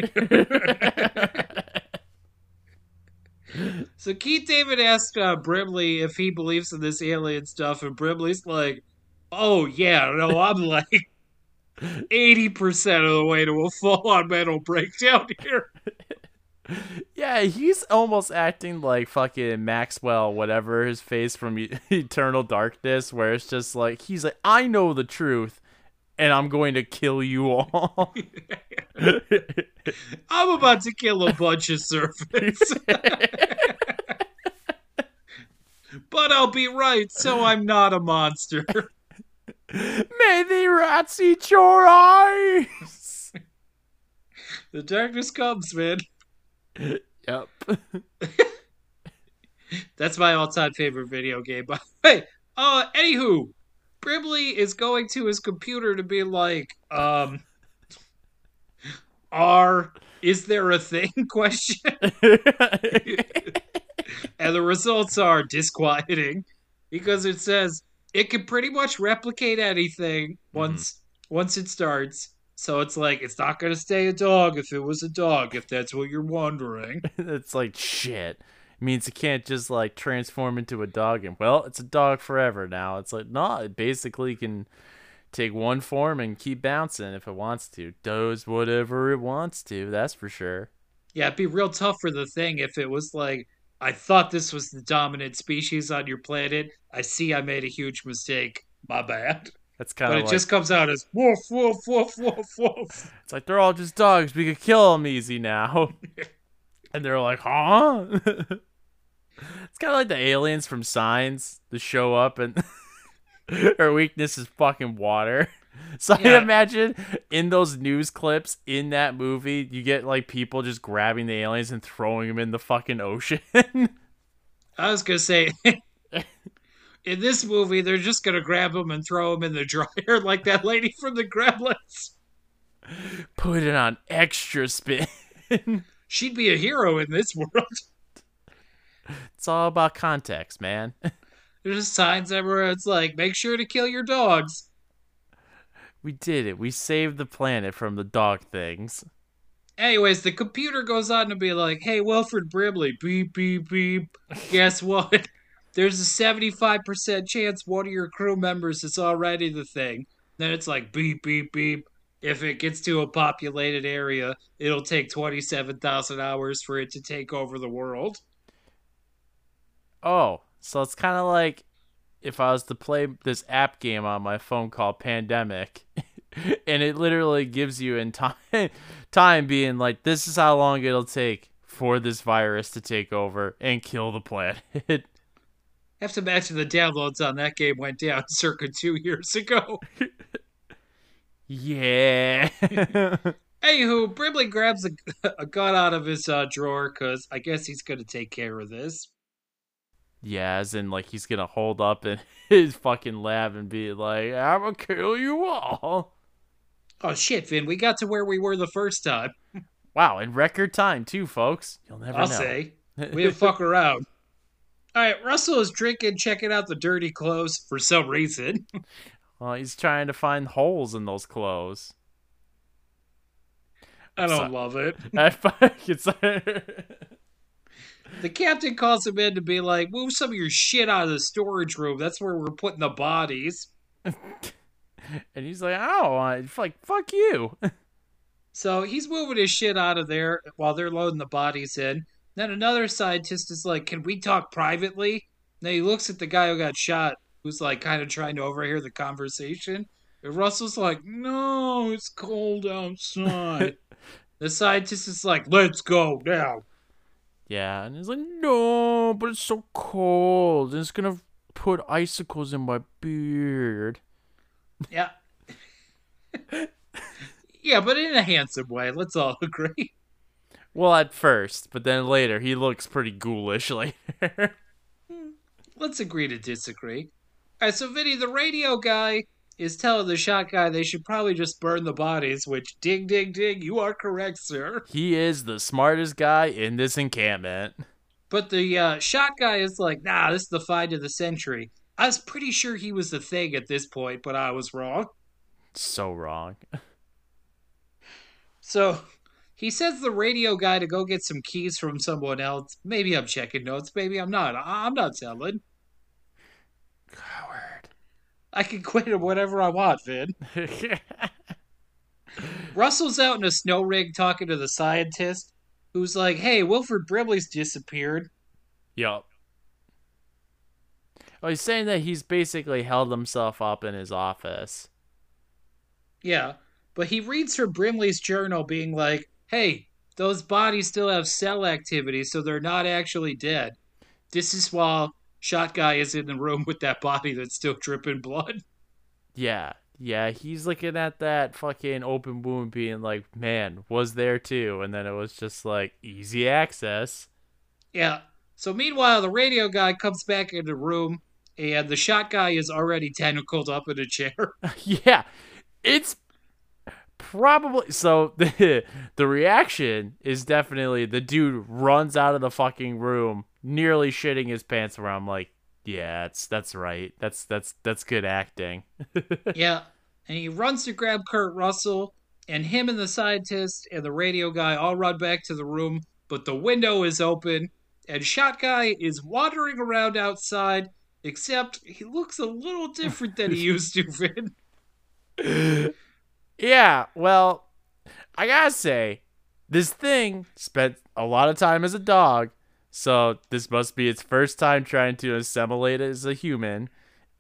So Keith David asked uh, Brimley if he believes in this alien stuff, and Brimley's like, "Oh yeah, no, I'm like eighty percent of the way to a full-on mental breakdown here." yeah, he's almost acting like fucking Maxwell, whatever his face from Eternal Darkness, where it's just like he's like, I know the truth, and I'm going to kill you all. I'm about to kill a bunch of servants. but I'll be right, so I'm not a monster. May the rats eat your eyes. the darkness comes, man. Yep. That's my all-time favorite video game. But hey, uh, anywho, Brimley is going to his computer to be like, um, "Are is there a thing?" Question, and the results are disquieting because it says it can pretty much replicate anything once once it starts. So it's like it's not gonna stay a dog if it was a dog, if that's what you're wondering. it's like shit. Means it can't just like transform into a dog and well, it's a dog forever now. It's like no, it basically can take one form and keep bouncing if it wants to. Does whatever it wants to, that's for sure. Yeah, it'd be real tough for the thing if it was like, I thought this was the dominant species on your planet. I see I made a huge mistake. My bad. That's kind of. But it like just comes out as woof, woof, woof, woof, woof. it's like they're all just dogs. We could kill them easy now. and they're like, huh? it's kind of like the aliens from Signs that show up and her weakness is fucking water. So I Yeah. imagine in those news clips in that movie, you get like people just grabbing the aliens and throwing them in the fucking ocean. I was going to say, in this movie, they're just going to grab them and throw them in the dryer like that lady from the Gremlins. Put it on extra spin. She'd be a hero in this world. it's all about context, man. There's just signs everywhere. It's like, make sure to kill your dogs. We did it. We saved the planet from the dog things. Anyways, the computer goes on to be like, hey, Wilford Brimley, beep, beep, beep. Guess what? There's a 75% chance one of your crew members is already the thing. Then it's like, beep, beep, beep. If it gets to a populated area, it'll take 27,000 hours for it to take over the world. Oh, so it's kind of like if I was to play this app game on my phone called Pandemic, and it literally gives you in time time being like this is how long it'll take for this virus to take over and kill the planet. I have to imagine the downloads on that game went down circa two years ago. yeah. Anywho, Brimley grabs a, a gun out of his uh, drawer because I guess he's going to take care of this. Yeah, as in like he's gonna hold up in his fucking lab and be like, "I'm gonna kill you all." Oh shit, Finn, we got to where we were the first time. Wow, in record time too, folks. You'll never I'll know. say. We didn't fuck around. All right, Russell is drinking, checking out the dirty clothes for some reason. Well, he's trying to find holes in those clothes. I don't So- love it. I fuck it's The captain calls him in to be like, move some of your shit out of the storage room. That's where we're putting the bodies. and he's like, "Oh, I, like fuck you." So he's moving his shit out of there while they're loading the bodies in. Then another scientist is like, Can we talk privately? Then he looks at the guy who got shot, who's like kind of trying to overhear the conversation. And Russell's like, no, it's cold outside. the scientist is like, let's go now. Yeah, and he's like, no, but it's so cold. And it's gonna put icicles in my beard. Yeah. yeah, but in a handsome way. Let's all agree. Well, at first, but then later he looks pretty ghoulish later. Hmm. Let's agree to disagree. All right, so Vinny, the radio guy, is telling the shot guy they should probably just burn the bodies, which, ding, ding, ding, you are correct, sir. he is the smartest guy in this encampment. But the uh, shot guy is like, nah, this is the find of the century. I was pretty sure he was the thing at this point, but I was wrong. So wrong. So he says the radio guy to go get some keys from someone else. Maybe I'm checking notes. Maybe I'm not. I- I'm not telling. Coward. I can quit at whatever I want, Vin. Russell's out in a snow rig talking to the scientist, who's like, "Hey, Wilford Brimley's disappeared." yup. Oh, he's saying that he's basically held himself up in his office. Yeah, but he reads from Brimley's journal, being like, "Hey, those bodies still have cell activity, so they're not actually dead." This is while Shot Guy is in the room with that body that's still dripping blood. Yeah, yeah, he's looking at that fucking open wound being like, man, was there too. And then it was just like easy access. Yeah. So meanwhile, the radio guy comes back in the room, and the shot guy is already tentacled up in a chair. yeah, it's probably so the the reaction is definitely the dude runs out of the fucking room nearly shitting his pants where I'm like yeah that's that's right that's that's that's good acting yeah. And he runs to grab Kurt Russell, and him and the scientist and the radio guy all run back to the room, but the window is open, and Shot Guy is wandering around outside, except he looks a little different than he used to, Vin. Yeah well I gotta say this thing spent a lot of time as a dog so this must be its first time trying to assimilate as a human.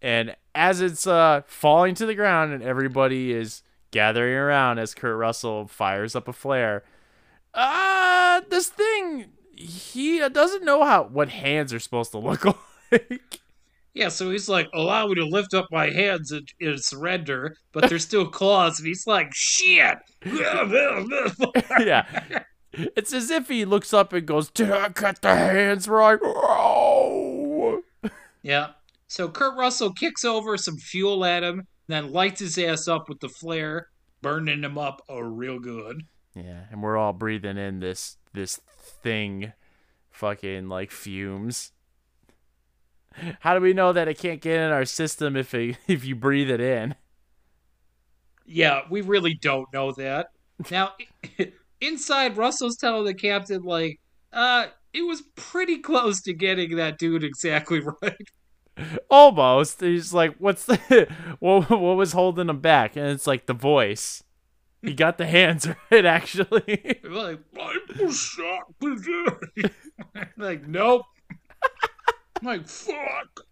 And as it's uh falling to the ground and everybody is gathering around as Kurt Russell fires up a flare uh this thing he doesn't know how what hands are supposed to look like Yeah, so he's like, allow me to lift up my hands and, and surrender, but there's still claws, and he's like, shit! yeah. It's as if he looks up and goes, Did I cut the hands right? Oh. yeah. So Kurt Russell kicks over some fuel at him, then lights his ass up with the flare, burning him up oh, real good. Yeah, and we're all breathing in this this thing fucking like fumes. How do we know that it can't get in our system if it, if you breathe it in? Yeah, we really don't know that. Now, inside, Russell's telling the captain, like, uh, it was pretty close to getting that dude exactly right. Almost. He's like, "What's the what? What was holding him back?" And it's like the voice. He got the hands right, actually. like, I'm shocked. like, nope. I'm like, fuck.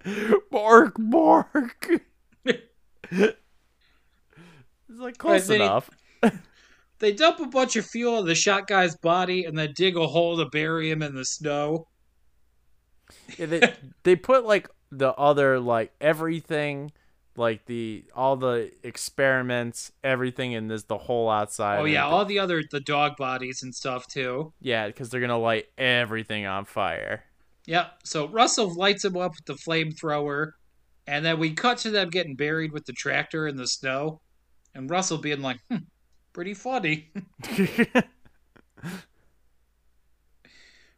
bark, bark. it's like close he- enough. They dump a bunch of fuel on the shot guy's body and then dig a hole to bury him in the snow. Yeah, they they put like the other like everything, like the all the experiments, everything in this the whole outside. Oh yeah, all the other the dog bodies and stuff too. yeah, because they're gonna light everything on fire. Yeah. So Russell lights him up with the flamethrower, and then we cut to them getting buried with the tractor in the snow, and Russell being like, hmm, "Pretty funny."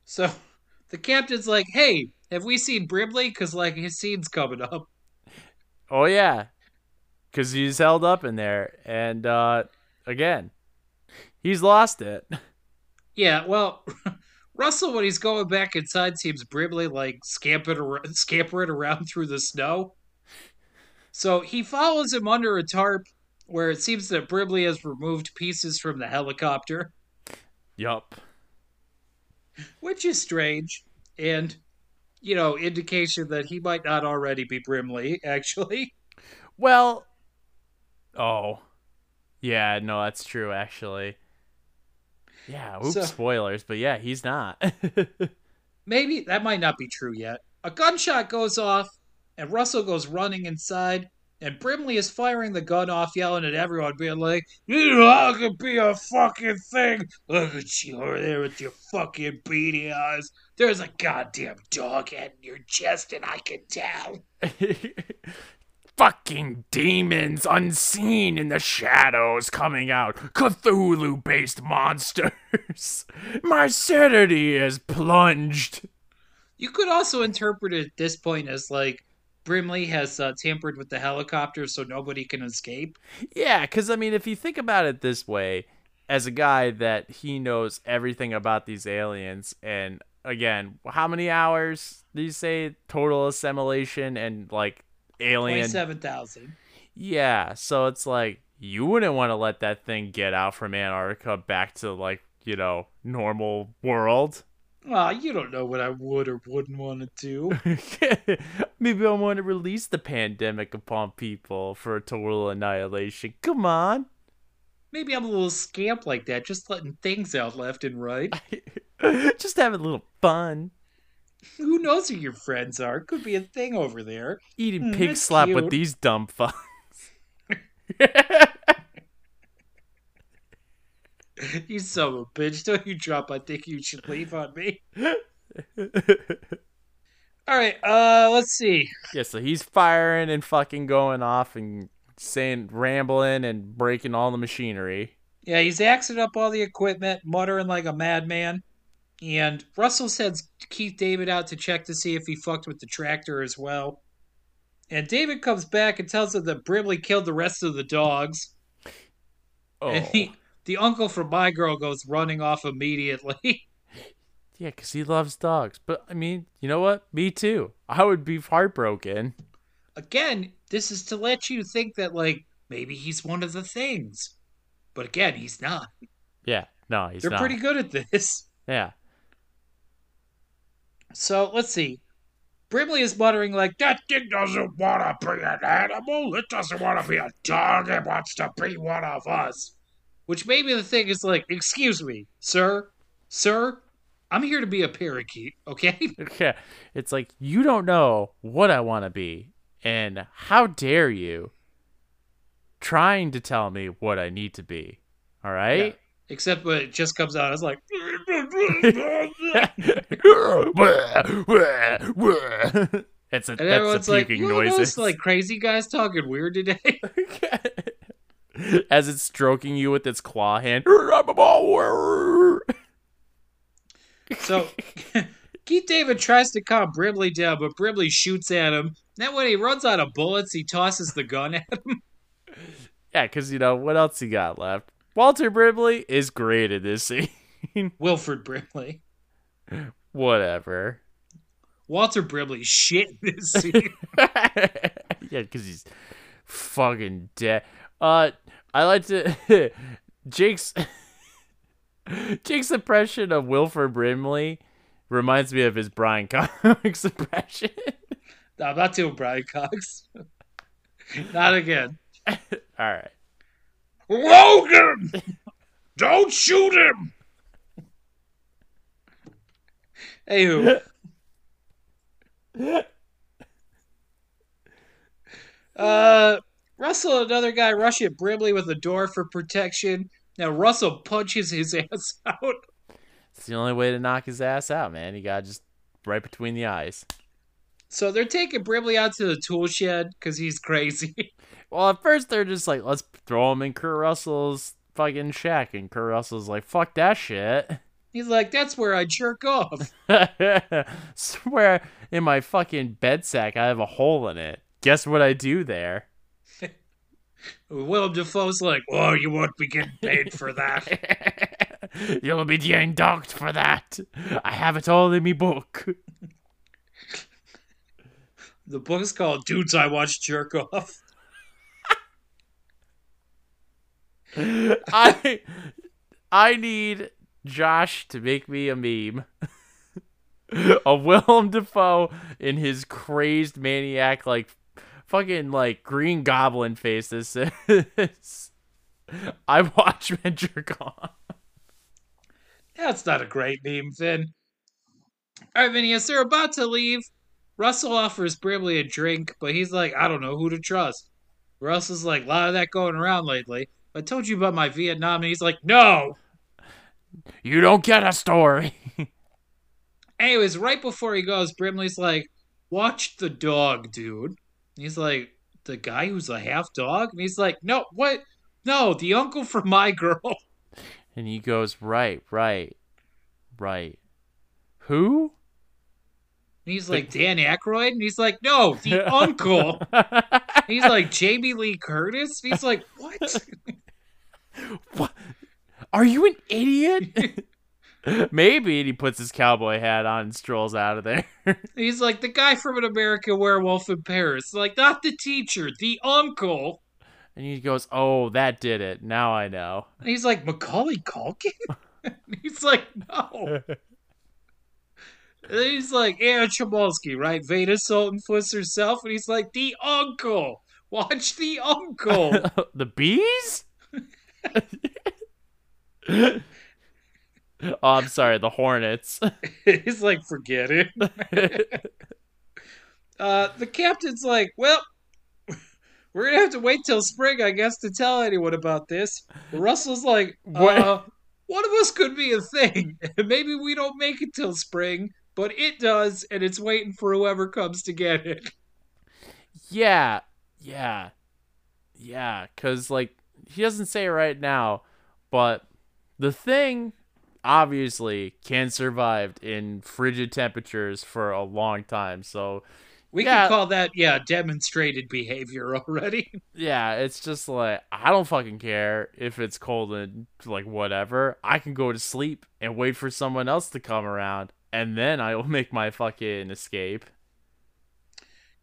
So the captain's like, "Hey, have we seen Brimley? Because like his scene's coming up." oh yeah, because he's held up in there, and uh again, he's lost it. Yeah. Well, Russell, when he's going back inside, seems Brimley like scampering around, scampering around through the snow. So he follows him under a tarp, where it seems that Brimley has removed pieces from the helicopter, Yup. which is strange, and you know, indication that he might not already be Brimley. Actually, Well, Oh. Yeah, no, that's true actually. Yeah, oops, So- spoilers, but yeah, he's not. Maybe that might not be true yet. A gunshot goes off, and Russell goes running inside, and Brimley is firing the gun off, yelling at everyone, being like, You all could be a fucking thing. Look at you over there with your fucking beady eyes. There's a goddamn dog head in your chest, and I can tell. Fucking demons unseen in the shadows coming out. Cthulhu based monsters. My sanity is plunged. You could also interpret it at this point as like Brimley has uh, tampered with the helicopter so nobody can escape. Yeah, because I mean, if you think about it this way, as a guy that he knows everything about these aliens, and again, how many hours do you say total assimilation and like alien? Twenty-seven thousand. Yeah, so it's like you wouldn't want to let that thing get out from Antarctica back to like you know normal world. Well, you don't know what I would or wouldn't want to do. Maybe I want to release the pandemic upon people for a total annihilation. Come on. Maybe I'm a little scamp like that, just letting things out left and right. Just having a little fun. Who knows who your friends are? Could be a thing over there. Eating Mm, pig slap with these dumb fucks. You son of a bitch. Don't you drop I think you should leave on me. Alright, uh, let's see. yeah, so he's firing and fucking going off and saying, rambling and breaking all the machinery. Yeah, he's axing up all the equipment, muttering like a madman. And Russell sends Keith David out to check to see if he fucked with the tractor as well. And David comes back and tells him that Brimley killed the rest of the dogs. Oh. And he, the uncle from My Girl goes running off immediately. Yeah, because he loves dogs. But, I mean, you know what? Me too. I would be heartbroken. again, this is to let you think that, like, maybe he's one of the things. But again, he's not. Yeah, no, he's They're not. pretty good at this. Yeah. So let's see. Brimley is muttering like, "That thing doesn't want to be an animal. It doesn't want to be a dog. It wants to be one of us." Which maybe the thing is like, "Excuse me, sir, sir, I'm here to be a parakeet, okay?" Okay. It's like, you don't know what I want to be. And how dare you trying to tell me what I need to be. All right? Except when it just comes out, it's like, it's a, and that's like, puking "You know those like crazy guys talking weird today." As it's stroking you with its claw hand. So Keith David tries to calm Brimley down, but Brimley shoots at him. Then when he runs out of bullets, he tosses the gun at him. Yeah, because, you know, what else he got left? Walter Brimley is great in this scene. Wilford Brimley. Whatever. Walter Brimley shit in this scene. yeah, because he's fucking dead. Uh, I like to Jake's Jake's impression of Wilford Brimley reminds me of his Brian Cox impression. no, I'm not doing Brian Cox. not again. All right. Logan! Don't shoot him! Anywho. Uh, Russell another guy rush at Brimley with a door for protection. Now Russell punches his ass out. It's the only way to knock his ass out, man. You got just right between the eyes. So they're taking Brimley out to the tool shed because he's crazy. Well, at first they're just like, let's throw him in Kurt Russell's fucking shack, and Kurt Russell's like, fuck that shit. he's like, that's where I jerk off. Swear in my fucking bed sack I have a hole in it. Guess what I do there? Willem Dafoe's like, oh, you won't be getting paid for that. You'll be getting docked for that. I have it all in me book. the book's called Dudes I Watch Jerk Off. I I need Josh to make me a meme. of Willem Dafoe in his crazed maniac like fucking like green goblin face this says I watch off. That's not a great meme, Finn. All right, Vinny, as they're about to leave, Russell offers Brimley a drink, but he's like, I don't know who to trust. Russell's like, a lot of that going around lately. I told you about my Vietnam, and he's like, no. You don't get a story. Anyways, right before he goes, Brimley's like, watch the dog, dude. And he's like, the guy who's a half dog? And he's like, no, what? No, the uncle from my girl. And he goes, right, right, right. Who? And he's like, Dan Aykroyd? And he's like, no, the uncle. He's like, Jamie Lee Curtis? And he's like, what? what? Are you an idiot? Maybe. And he puts his cowboy hat on and strolls out of there. He's like, the guy from An American Werewolf in Paris. Like, not the teacher, the uncle. And he goes, oh, that did it. Now I know. And he's like, Macaulay Culkin? and he's like, no. He's like, yeah, Chlumsky, right? Vada Sultenfuss herself. And he's like, the uncle. Watch the uncle. the bees? oh, I'm sorry, the hornets. he's like, forget it. uh, the captain's like, well, we're gonna have to wait till spring, I guess, to tell anyone about this. Russell's like, uh, one of us could be a thing. Maybe we don't make it till spring, but it does, and it's waiting for whoever comes to get it. Yeah, yeah, yeah. Cause like he doesn't say it right now, but the thing obviously can survive in frigid temperatures for a long time. So we yeah. can call that yeah demonstrated behavior already. yeah, it's just like I don't fucking care if it's cold and like whatever. I can go to sleep and wait for someone else to come around, and then I will make my fucking escape.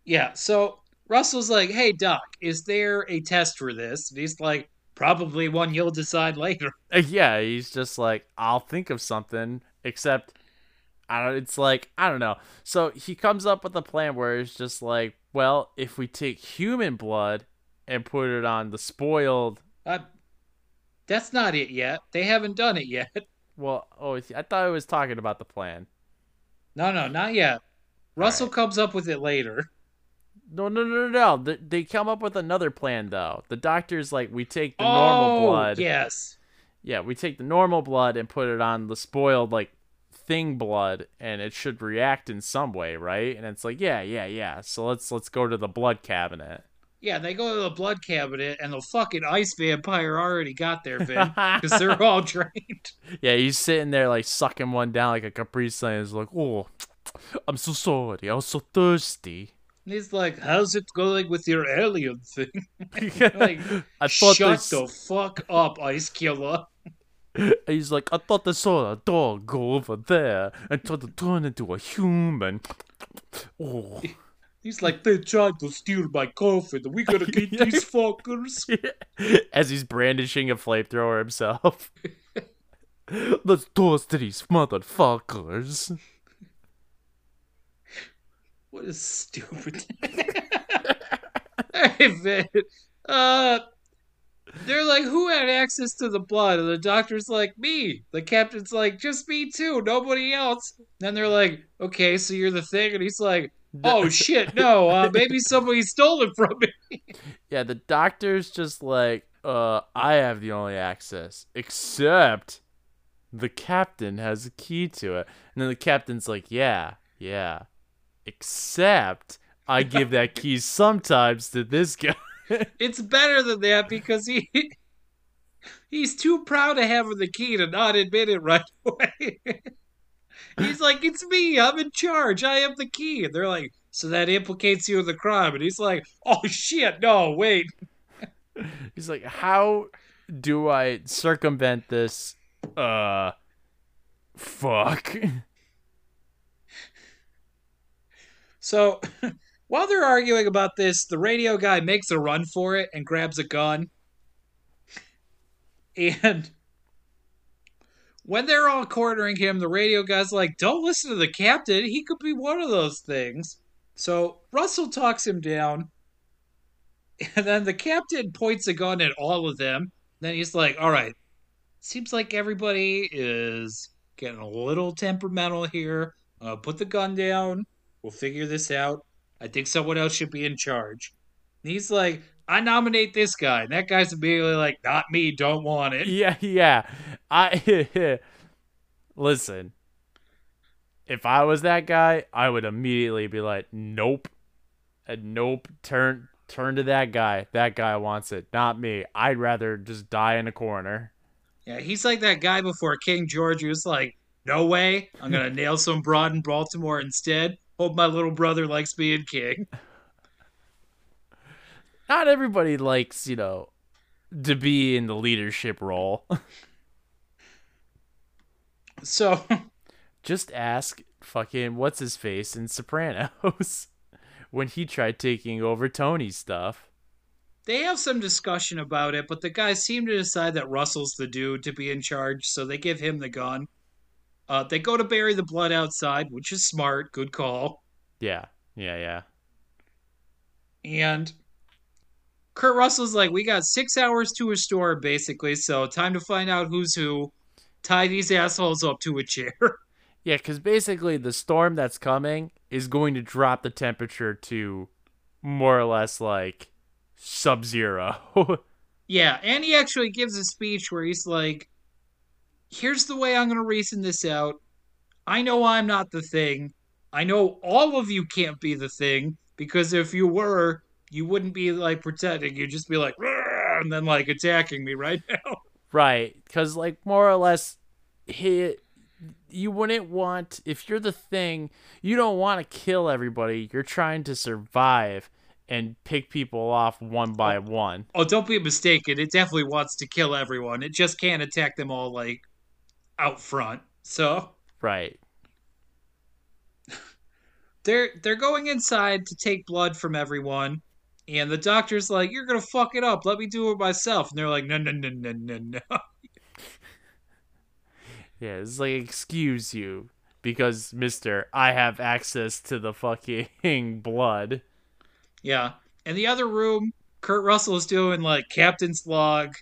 Yeah. So Russell's like, "Hey Doc, is there a test for this?" And he's like, "Probably one you'll decide later." Yeah, he's just like, "I'll think of something," except. I don't, it's like I don't know. So he comes up with a plan where it's just like, well, if we take human blood and put it on the spoiled. Uh, that's not it yet. They haven't done it yet. Well, oh, I thought I was talking about the plan. No, no, not yet. Russell right. comes up with it later. No, no, no, no, no. They come up with another plan though. The doctor's like, we take the oh, normal blood. Yes. Yeah, we take the normal blood and put it on the spoiled like thing blood and it should react in some way, right? And it's like, yeah, yeah, yeah. So let's let's go to the blood cabinet. Yeah, they go to the blood cabinet and the fucking ice vampire already got there, Vin, because they're all drained. Yeah, he's sitting there like sucking one down like a Capri Sun. He's like, oh, I'm so sorry. I was so thirsty. And he's like, "How's it going with your alien thing?" like, I thought shut this... the fuck up, Ice Killer. He's like, I thought I saw a dog go over there and try to turn into a human. Oh. He's like, they tried to steal my coffin. We gotta get these fuckers. As he's brandishing a flamethrower himself. Let's toast to these motherfuckers. What is stupid? hey, man. Uh, they're like, who had access to the blood? And the doctor's like, me. The captain's like, just me too, nobody else. Then they're like, okay, so you're the thing. And he's like, oh shit, no, uh, maybe somebody stole it from me. yeah, the doctor's just like, uh, I have the only access, except the captain has a key to it. And then the captain's like, yeah, yeah, except I give that key sometimes to this guy. it's better than that because he he's too proud to have the key to not admit it right away. he's like, "It's me. I'm in charge. I have the key." And they're like, "So that implicates you in the crime?" And he's like, "Oh shit, no, wait." he's like, "How do I circumvent this?" Uh, fuck. So while they're arguing about this, the radio guy makes a run for it and grabs a gun. And when they're all cornering him, the radio guy's like, Don't listen to the captain. He could be one of those things. So Russell talks him down. And then the captain points a gun at all of them. Then he's like, all right, seems like everybody is getting a little temperamental here. Uh, put the gun down. We'll figure this out. I think someone else should be in charge. And he's like, I nominate this guy. And that guy's immediately like, not me, don't want it. Yeah, yeah. I listen. If I was that guy, I would immediately be like, "Nope, and nope." Turn turn to that guy. That guy wants it, not me. I'd rather just die in a corner. Yeah, he's like that guy before King George who's like, no way, I'm gonna nail some broad in Baltimore instead. Hope my little brother likes being king. Not everybody likes, you know, to be in the leadership role. So Just ask fucking what's his face in Sopranos when he tried taking over Tony's stuff. they have some discussion about it, but the guys seem to decide that Russell's the dude to be in charge, so they give him the gun. Uh, they go to bury the blood outside, which is smart, good call. Yeah, yeah, yeah. And Kurt Russell's like, we got six hours to a restore, basically, so time to find out who's who. Tie these assholes up to a chair. Yeah, because basically the storm that's coming is going to drop the temperature to more or less like sub zero. yeah, and he actually gives a speech where he's like, here's the way I'm going to reason this out. I know I'm not the thing. I know all of you can't be the thing, because if you were, you wouldn't be like pretending. You'd just be like, and then like attacking me right now. right. Because, like, more or less, he. You wouldn't want, if you're the thing, you don't want to kill everybody. You're trying to survive and pick people off one by oh. one. Oh, don't be mistaken. It definitely wants to kill everyone. It just can't attack them all like out front. So Right. they're they're going inside to take blood from everyone, and the doctor's like, "You're gonna fuck it up. Let me do it myself." And they're like, "No, no, no, no, no, no." Yeah, it's like, excuse you. Because, mister, I have access to the fucking blood. Yeah. In the other room, Kurt Russell is doing like captain's log,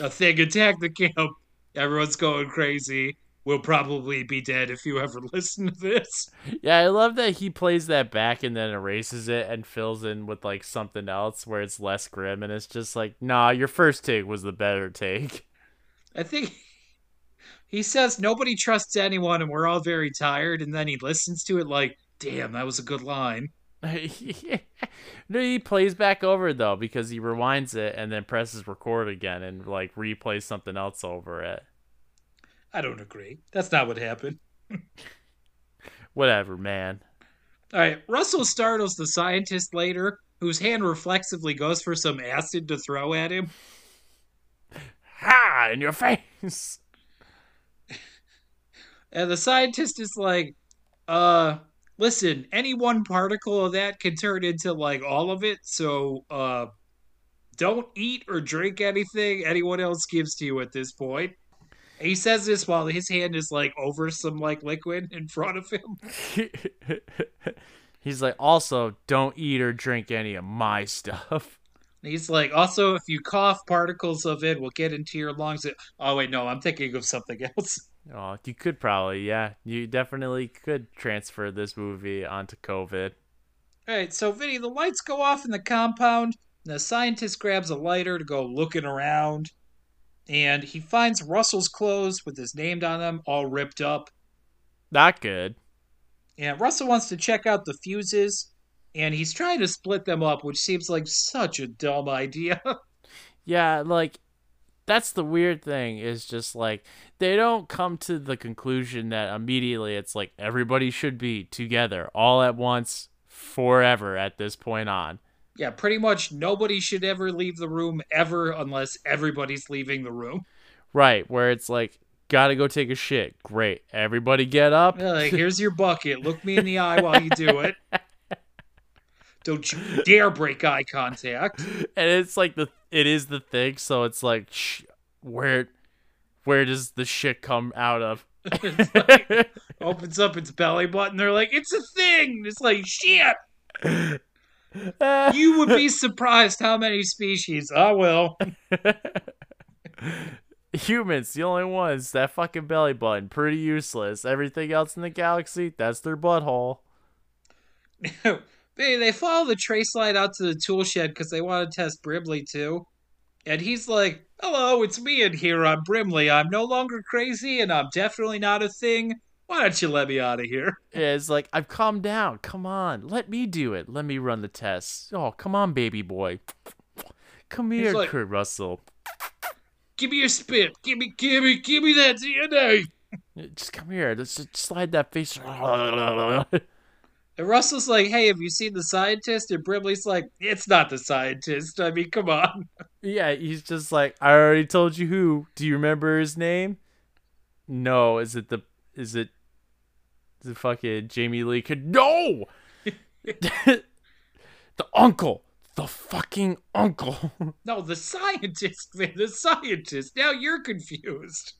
a thing, attack the camp. Everyone's going crazy. We'll probably be dead if you ever listen to this. Yeah, I love that he plays that back and then erases it and fills in with like something else where it's less grim and it's just like, nah, your first take was the better take. I think he says nobody trusts anyone and we're all very tired, and then he listens to it like, damn, that was a good line. no, he plays back over though because he rewinds it and then presses record again and like replays something else over it. I don't agree. That's not what happened. Whatever, man. All right, Russell startles the scientist later, whose hand reflexively goes for some acid to throw at him. Ha! In your face. And the scientist is like, uh, listen, any one particle of that can turn into like all of it, so uh don't eat or drink anything anyone else gives to you at this point. He says this while his hand is like over some like liquid in front of him. He's like, also, don't eat or drink any of my stuff. He's like, also, if you cough, particles of it will get into your lungs. Oh wait, no, I'm thinking of something else. Oh, you could probably, yeah. You definitely could transfer this movie onto COVID. All right, so Vinny, the lights go off in the compound. And the scientist grabs a lighter to go looking around, and he finds Russell's clothes with his name on them, all ripped up. Not good. And Russell wants to check out the fuses, and he's trying to split them up, which seems like such a dumb idea. Yeah, like that's the weird thing is just like they don't come to the conclusion that immediately it's like everybody should be together all at once forever at this point on. Yeah, pretty much nobody should ever leave the room ever unless everybody's leaving the room. Right, where it's like gotta go take a shit. Great. Everybody get up. Like, here's your bucket. Look me in the eye while you do it. Don't you dare break eye contact. and it's like the it is the thing so it's like sh- where where does the shit come out of It's like, opens up its belly button. They're like, it's a thing. It's like, shit. You would be surprised how many species. I will. Humans, the only ones. That fucking belly button, pretty useless. Everything else in the galaxy, that's their butthole. they they follow the trace light out to the tool shed because they want to test Brimley too. And he's like, "Hello, it's me in here. I'm Brimley. I'm no longer crazy, and I'm definitely not a thing. Why don't you let me out of here?" Yeah, it's like, I've calmed down. Come on, let me do it. Let me run the tests. Oh, come on, baby boy. Come here, like- Kurt Russell. Give me your spit. Give me, give me, give me that DNA. Just come here. Let's just slide that face. And Russell's like, "Hey, have you seen the scientist?" And Brimley's like, "It's not the scientist. I mean, come on." Yeah, he's just like, I already told you who. Do you remember his name? No, is it the is it the fucking Jamie Lee could No The uncle. The fucking uncle. No, the scientist, man, the scientist. Now you're confused.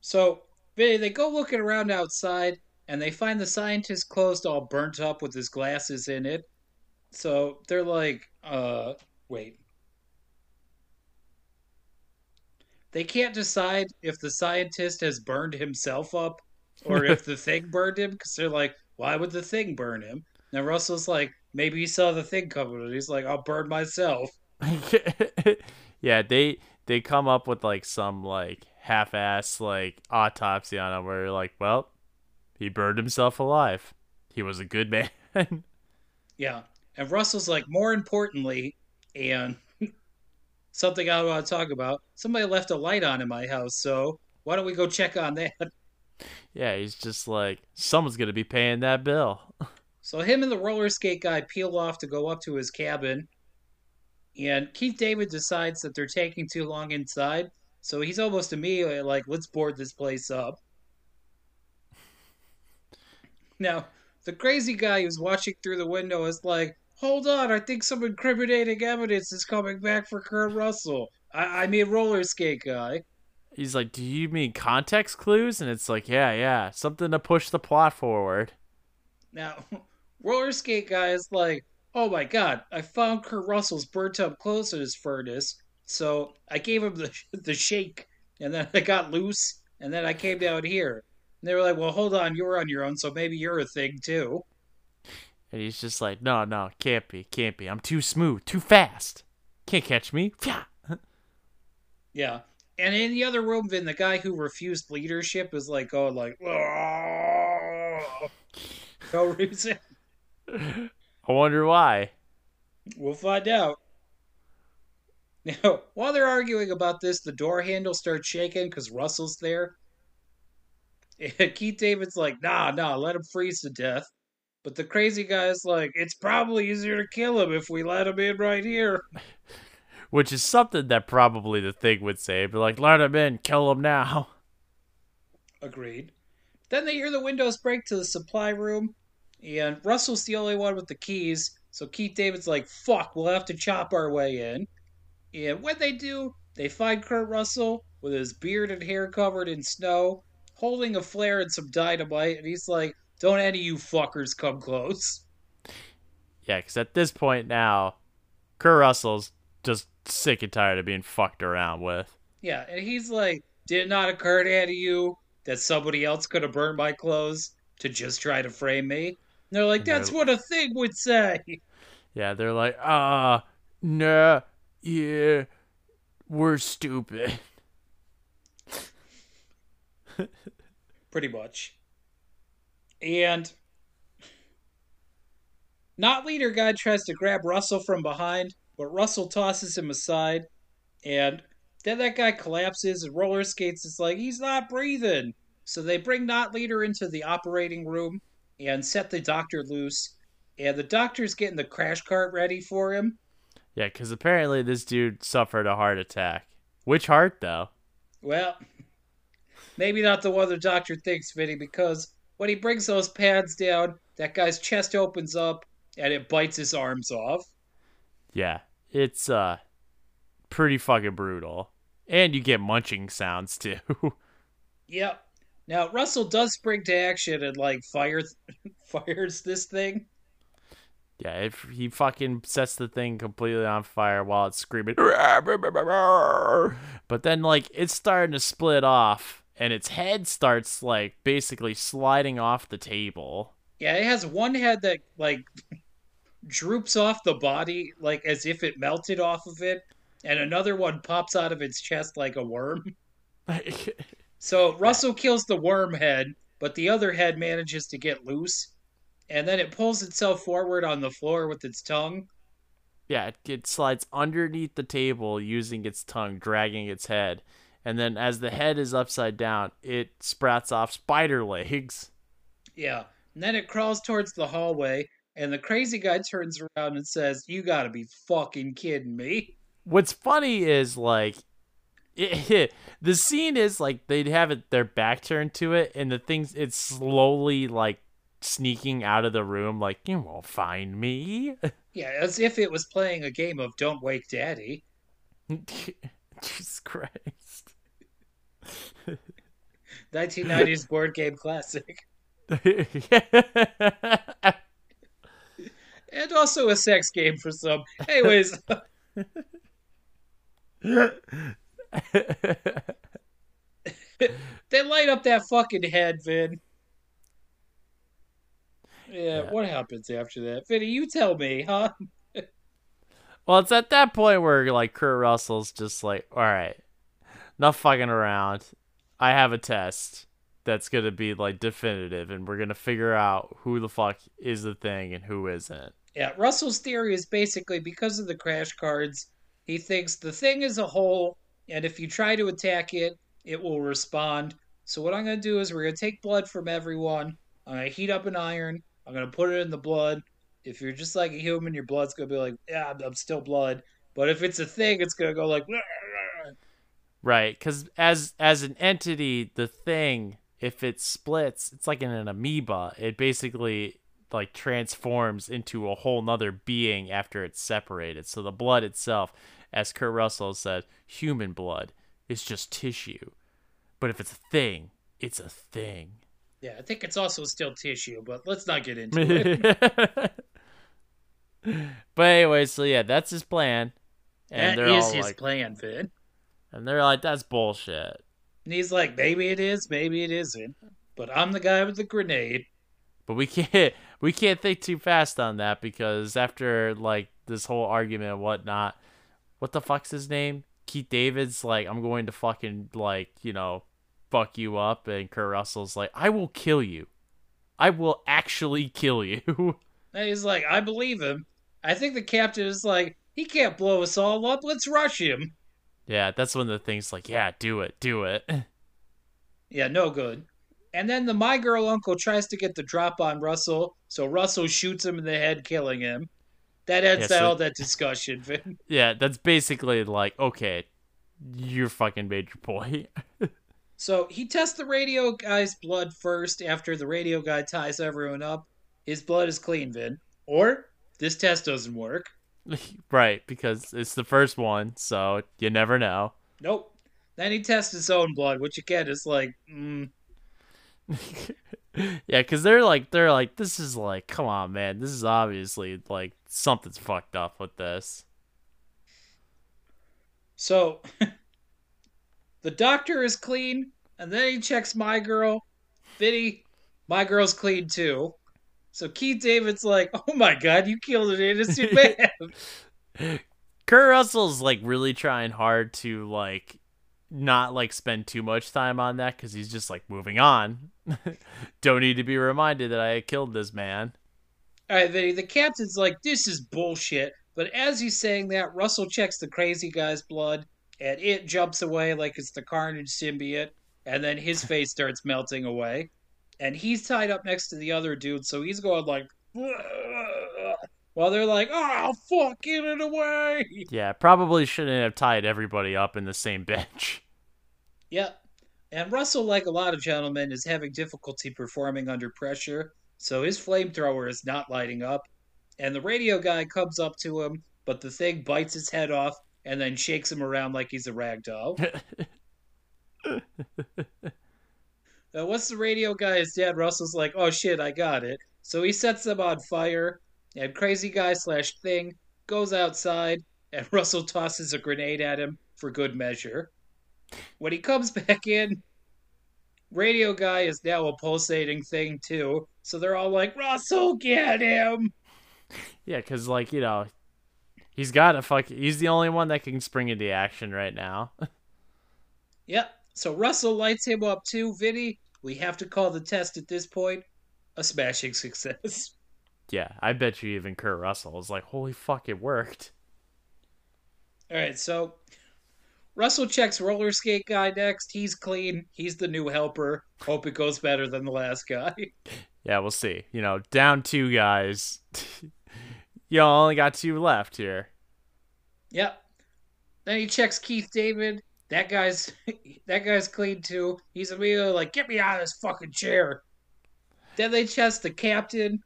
So they they go looking around outside, and they find the scientist clothes all burnt up with his glasses in it. So they're like, uh, wait. They can't decide if the scientist has burned himself up or if the thing burned him because they're like, why would the thing burn him? Now Russell's like, maybe he saw the thing coming, and he's like, I'll burn myself. yeah, they they come up with like some like half-ass like autopsy on him where you're like, well, he burned himself alive. He was a good man. Yeah. And Russell's like, more importantly, and something I want to talk about, somebody left a light on in my house, so why don't we go check on that? Yeah, he's just like, someone's gonna be paying that bill. So him and the roller skate guy peel off to go up to his cabin, and Keith David decides that they're taking too long inside, so he's almost immediately like, let's board this place up. Now, the crazy guy who's watching through the window is like, hold on, I think some incriminating evidence is coming back for Kurt Russell. I, I mean, roller skate guy. He's like, do you mean context clues? And it's like, yeah, yeah, something to push the plot forward. Now, roller skate guy is like, oh my god, I found Kurt Russell's burnt up clothes in his furnace, so I gave him the the shake, and then I got loose, and then I came down here. And they were like, well, hold on, you're on your own, so maybe you're a thing too. And he's just like, no, no, can't be, can't be. I'm too smooth, too fast. Can't catch me. Fya. Yeah. And in the other room, then the guy who refused leadership is like going like, "Oh." no reason. I wonder why. We'll find out. Now, while they're arguing about this, the door handle starts shaking because Russell's there. And Keith David's like, nah, nah, let him freeze to death. But the crazy guy's like, it's probably easier to kill him if we let him in right here. Which is something that probably the thing would say. But like, let him in, kill him now. Agreed. Then they hear the windows break to the supply room, and Russell's the only one with the keys. So Keith David's like, fuck, we'll have to chop our way in. And when they do, they find Kurt Russell with his beard and hair covered in snow, holding a flare and some dynamite, and he's like, don't any of you fuckers come close. Yeah, because at this point now, Kurt Russell's just sick and tired of being fucked around with. Yeah, and he's like, did it not occur to any of you that somebody else could have burned my clothes to just try to frame me? And they're like, And they're- that's what a thing would say. Yeah, they're like, ah, nah, yeah, we're stupid. pretty much. And not leader guy tries to grab Russell from behind, but Russell tosses him aside, and then that guy collapses and roller skates. It's like he's not breathing. So they bring not leader into the operating room and set the doctor loose. And the doctor's getting the crash cart ready for him. Yeah, because apparently this dude suffered a heart attack. Which heart, though? Well, maybe not the one the doctor thinks, Vinny, because when he brings those pads down, that guy's chest opens up and it bites his arms off. Yeah, it's uh pretty fucking brutal. And you get munching sounds too. Yep. Now Russell does spring to action and like fire fires this thing. Yeah, if he fucking sets the thing completely on fire while it's screaming, but then like it's starting to split off, and its head starts like basically sliding off the table. Yeah, it has one head that like droops off the body like as if it melted off of it, and another one pops out of its chest like a worm. So Russell kills the worm head, but the other head manages to get loose, and then it pulls itself forward on the floor with its tongue. yeah, it, it slides underneath the table using its tongue, dragging its head, and then as the head is upside down, it sprouts off spider legs. Yeah, and then it crawls towards the hallway, and the crazy guy turns around and says, "You gotta be fucking kidding me!" What's funny is like it, the scene is like they'd have it their back turned to it and the things it's slowly like sneaking out of the room like you won't find me Yeah, as if it was playing a game of Don't Wake Daddy. jesus christ 1990s board game classic. And also a sex game for some. Anyways, they light up that fucking head, Vin. Yeah, Yeah. what happens after that? Vinny, you tell me, huh? well it's at that point where like kurt russell's just like all right enough fucking around i have a test that's gonna be like definitive and we're gonna figure out who the fuck is the thing and who isn't Yeah, Russell's theory is basically because of the crash cards, he thinks the thing is a whole, and if you try to attack it, it will respond. So what I'm gonna do is we're gonna take blood from everyone. I'm gonna heat up an iron. I'm gonna put it in the blood. If you're just like a human, your blood's gonna be like, yeah, I'm- still blood. But if it's a thing, it's gonna go like, Right, because as as an entity, the thing, if it splits, it's like in an amoeba. It basically like transforms into a whole nother being after it's separated. So the blood itself, as Kurt Russell said, human blood is just tissue. But if it's a thing, it's a thing. yeah, I think it's also still tissue. But let's not get into it. but anyway, so yeah, that's his plan. And That is his like, plan, Vin. and they're like, that's bullshit. And he's like, maybe it is, maybe it isn't. But I'm the guy with the grenade. But we can't we can't think too fast on that because after like this whole argument and whatnot, what the fuck's his name? Keith David's like, I'm going to fucking like, you know, fuck you up and Kurt Russell's like, I will kill you. I will actually kill you. And he's like, I believe him. I think the captain is like, he can't blow us all up. Let's rush him. yeah, that's one of the things like, yeah, do it, do it. Yeah, no good. And then the My Girl Uncle tries to get the drop on Russell, so Russell shoots him in the head, killing him. That ends Yeah, so- all that discussion, Vin. yeah, that's basically like, okay, you're fucking made your point. So he tests the radio guy's blood first after the radio guy ties everyone up. His blood is clean, Vin. Or this test doesn't work. right, because it's the first one, so you never know. Nope. Then he tests his own blood, which again is like, mm, yeah, because they're like, they're like, this is like, come on, man, this is obviously like something's fucked up with this. So the doctor is clean, and then he checks my girl. Vinny, my girl's clean too. So Keith David's like, oh my god, you killed an innocent man. Kurt Russell's like really trying hard to like not like spend too much time on that because he's just like moving on. Don't need to be reminded that I killed this man. All right, Vinny, the captain's like, this is bullshit. But as he's saying that, Russell checks the crazy guy's blood, and it jumps away like it's the Carnage symbiote, and then his face starts melting away. And he's tied up next to the other dude, so he's going like, while they're like, oh, fuck, get it away. Yeah, probably shouldn't have tied everybody up in the same bench. Yep. And Russell, like a lot of gentlemen, is having difficulty performing under pressure, so his flamethrower is not lighting up. And the radio guy comes up to him, but the thing bites his head off and then shakes him around like he's a rag doll. Uh, once the radio guy is dead, Russell's like, oh shit, I got it. So he sets them on fire, and crazy guy slash thing goes outside, and Russell tosses a grenade at him for good measure. When he comes back in, Radio Guy is now a pulsating thing too, so they're all like, Russell, get him! Yeah, because like you know, he's got a fuck. He's the only one that can spring into action right now. Yep. So Russell lights him up too. Vinny, we have to call the test at this point a smashing success. Yeah, I bet you even Kurt Russell is like, holy fuck, it worked. All right, so Russell checks roller skate guy next. He's clean. He's the new helper. Hope it goes better than the last guy. Yeah, we'll see. You know, down two guys. Y'all only got two left here. Yep. Then he checks Keith David. That guy's that guy's clean too. He's immediately like, "Get me out of this fucking chair." Then they test the captain.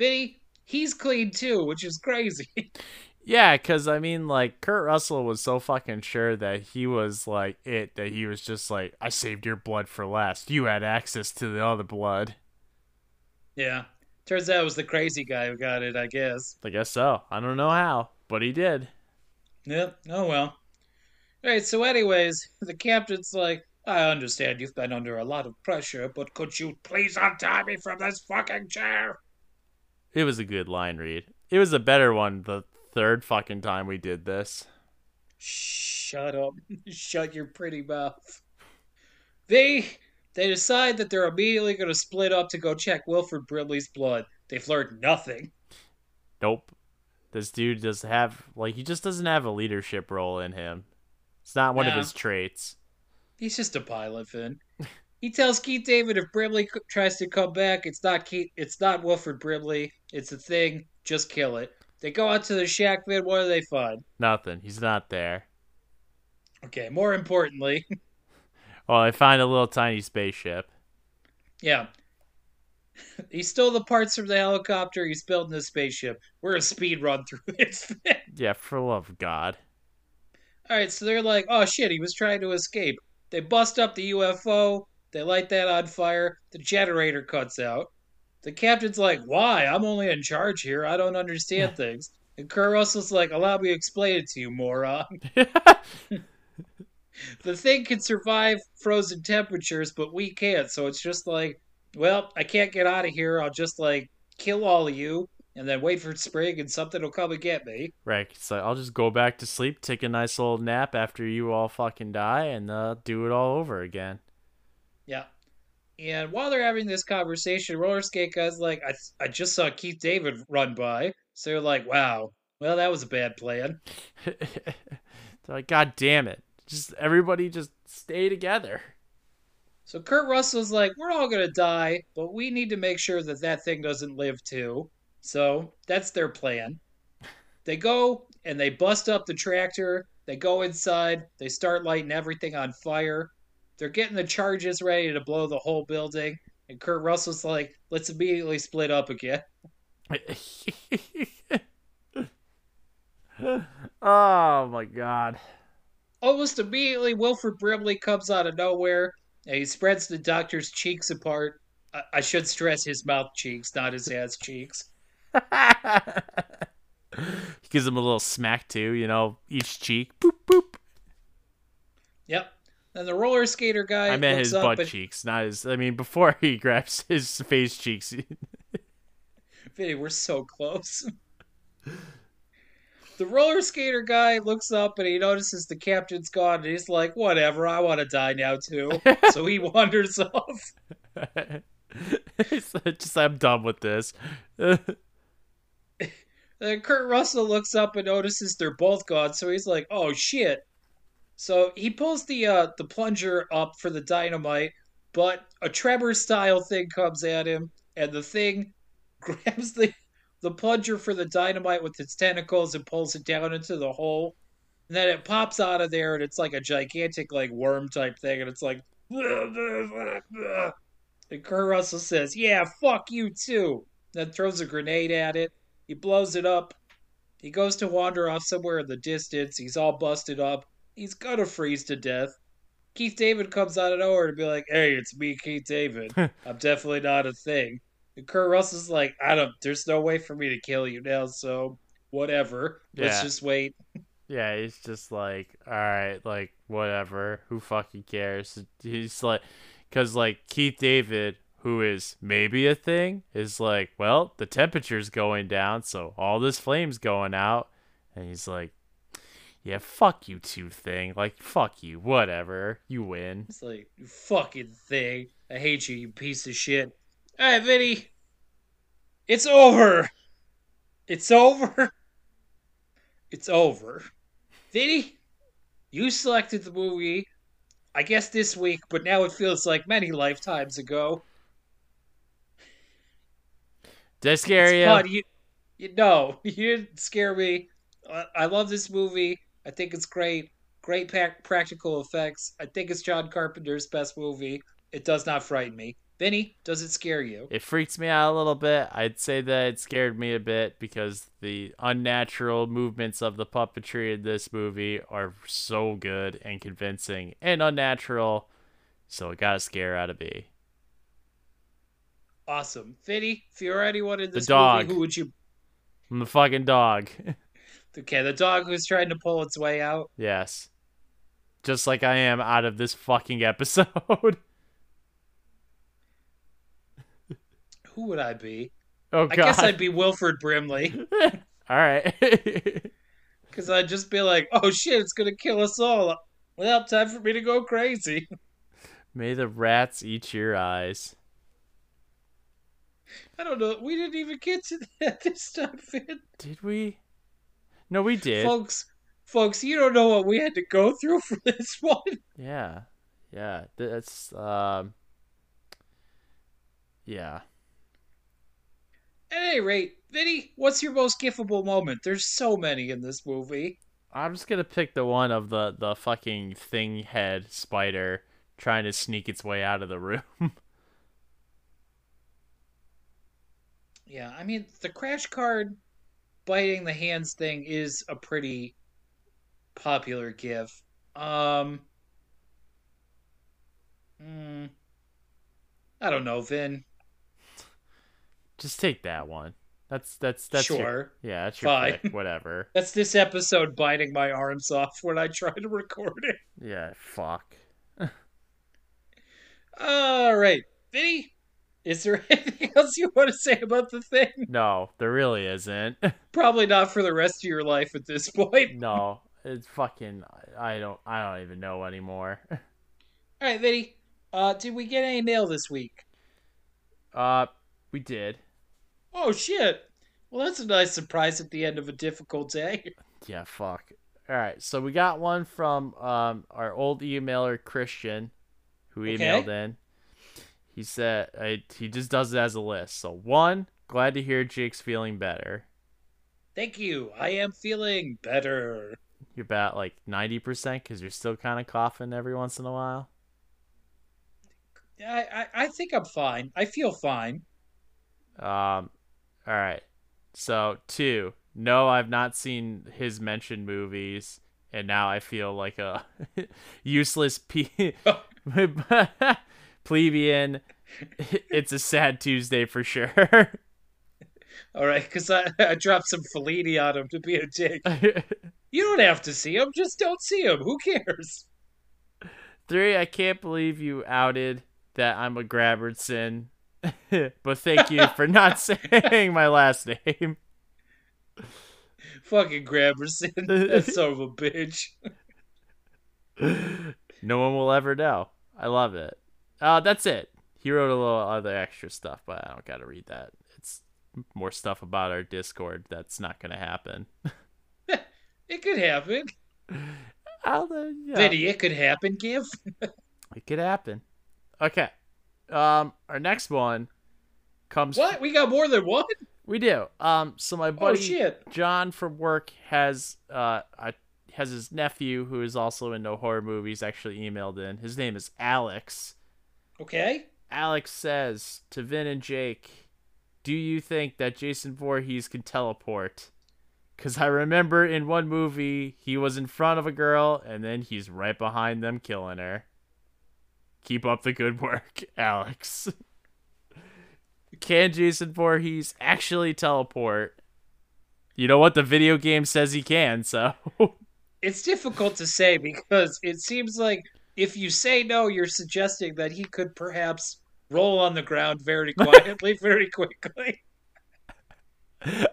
Vinny, he's clean too, which is crazy. Yeah, because I mean, like, Kurt Russell was so fucking sure that he was like it that he was just like, I saved your blood for last. You had access to the other blood. yeah. Turns out it was the crazy guy who got it, I guess. I guess so. I don't know how, but he did. Yep. Oh well. Alright, so anyways, the captain's like, I understand you've been under a lot of pressure, but could you please untie me from this fucking chair? It was a good line read. It was a better one the third fucking time we did this. Shut up. Shut your pretty mouth. They they decide that they're immediately gonna split up to go check Wilford Brimley's blood. They've learned nothing. Nope. This dude does have like he just doesn't have a leadership role in him. It's not one of his traits. He's just a pilot, Vin. He tells Keith David if Brimley tries to come back, it's not Keith, it's not Wilford Brimley. It's a thing. Just kill it. They go out to the shack, Vin. What do they find? Nothing. He's not there. Okay. More importantly, Well, I find a little tiny spaceship. yeah. He stole the parts from the helicopter. He's building a spaceship. We're a speed run through this. Yeah, for love of God. All right, so they're like, "Oh shit, he was trying to escape." They bust up the UFO. They light that on fire. The generator cuts out. The captain's like, "Why? I'm only in charge here. I don't understand things." And Kurt Russell's like, "Allow me to explain it to you, moron." The thing can survive frozen temperatures, but we can't. So it's just like, well, I can't get out of here. I'll just like kill all of you, and then wait for spring, and something will come and get me. right. So I'll just go back to sleep, take a nice little nap after you all fucking die, and uh, do it all over again. Yeah. And while they're having this conversation, Roller Skate Guy's like, I, I just saw Keith David run by. So they're like, wow, well, that was a bad plan. They're like, God damn it! Just everybody, just stay together. So Kurt Russell's like, we're all going to die, but we need to make sure that that thing doesn't live too. So that's their plan. They go and they bust up the tractor. They go inside. They start lighting everything on fire. They're getting the charges ready to blow the whole building. And Kurt Russell's like, let's immediately split up again. oh my god. Almost immediately, Wilford Brimley comes out of nowhere and he spreads the doctor's cheeks apart. I, I should stress his mouth cheeks, not his ass cheeks. he gives him a little smack too, you know, each cheek. Boop boop. Yep. Then the roller skater guy I meant his butt and cheeks, not his. I mean, before he grabs his face cheeks. Vinny, we're so close. the roller skater guy looks up and he notices the captain's gone and he's like, whatever, I want to die now too. so he wanders off. Just I'm done with this. Then Kurt Russell looks up and notices they're both gone, so he's like, "Oh shit!" So he pulls the uh, the plunger up for the dynamite, but a Tremor style thing comes at him, and the thing grabs the the plunger for the dynamite with its tentacles and pulls it down into the hole, and then it pops out of there, and it's like a gigantic like worm type thing, and it's like. And Kurt Russell says, "Yeah, fuck you too." Then throws a grenade at it. He blows it up. He goes to wander off somewhere in the distance. He's all busted up. He's gonna freeze to death. Keith David comes out of nowhere to be like, "Hey, it's me, Keith David. I'm definitely not a thing." And Kurt Russell's like, I don't. There's no way for me to kill you now, so whatever. Let's Yeah. just wait. Yeah, he's just like, all right, like whatever. Who fucking cares? He's like, because like Keith David, who is maybe a thing, is like, well, the temperature's going down, so all this flame's going out, and he's like, yeah, fuck you two thing, like fuck you, whatever, you win. It's like, you fucking thing. I hate you, you piece of shit. Right, Vinny. It's over. It's over. It's over. Vinny, you selected the movie, I guess this week, but now it feels like many lifetimes ago. Did I scare you? You, you, no, you didn't scare me. I love this movie. I think it's great. Great pac- practical effects. I think it's John Carpenter's best movie. It does not frighten me. Vinny, does it scare you? It freaks me out a little bit. I'd say that it scared me a bit because the unnatural movements of the puppetry in this movie are so good and convincing and unnatural. So it got a scare out of me. Awesome. Vinny, if you're anyone in this dog. movie, who would you. I'm the fucking dog. Okay, the dog who's trying to pull its way out. yes. Just like I am out of this fucking episode. Who would I be? oh God. I guess I'd be Wilford Brimley. All right. Because I'd just be like, oh shit, it's going to kill us all. Well, time for me to go crazy. May the rats eat your eyes. I don't know. We didn't even get to that this time, Vin. Did we? No, we did. Folks, folks, you don't know what we had to go through for this one. Yeah. Yeah. That's um Yeah. At any rate, Vinny, what's your most gifable moment? There's so many in this movie. I'm just gonna pick the one of the the fucking thing head spider trying to sneak its way out of the room. Yeah, I mean, the crash card biting the hands thing is a pretty popular gif. Um, hmm, I don't know, Vin. just take that one. That's that's that's your- sure. yeah, that's your Fine. pick. Whatever. That's this episode biting my arms off when I try to record it. Yeah. Fuck. All right, Vinny, is there anything else you want to say about the thing? No, there really isn't. Probably not for the rest of your life at this point. no, it's fucking. I don't. I don't even know anymore. All right, Vinny, uh, did we get any mail this week? Uh, we did. Oh shit! Well, that's a nice surprise at the end of a difficult day. Yeah, fuck. All right, so we got one from um our old emailer Christian, who Okay. emailed in. He said uh, he just does it as a list. So one, glad to hear Jake's feeling better. Thank you. I am feeling better. You're about like ninety percent because you're still kind of coughing every once in a while. I, I I think I'm fine. I feel fine. Um, all right. So two, no, I've not seen his mentioned movies, and now I feel like a useless pe- plebeian. It's a sad Tuesday for sure. All right, because I, I dropped some Fellini on him to be a dick. You don't have to see him. Just don't see him. Who cares? Three, I can't believe you outed that I'm a Grabbertson, but thank you for not saying my last name. Fucking Gramerson. That son of a bitch. no one will ever know. I love it. Uh, that's it. He wrote a little other extra stuff, but I don't gotta read that. It's more stuff about our Discord that's not gonna happen. It could happen. I'll, uh, yeah, Vinny, it could happen, Give. it could happen. Okay. Um, our next one comes. What? We got more than one? We do. Um, so my Oh, buddy shit. John from work has uh a, has his nephew who is also into horror movies actually emailed in. His name is Alex. Okay. Alex says to Vin and Jake, "Do you think that Jason Voorhees can teleport?" Cuz I remember in one movie he was in front of a girl and then he's right behind them killing her. Keep up the good work, Alex. Can Jason Voorhees actually teleport? You know what? The video game says he can, so. It's difficult to say because it seems like if you say no, you're suggesting that he could perhaps roll on the ground very quietly, very quickly.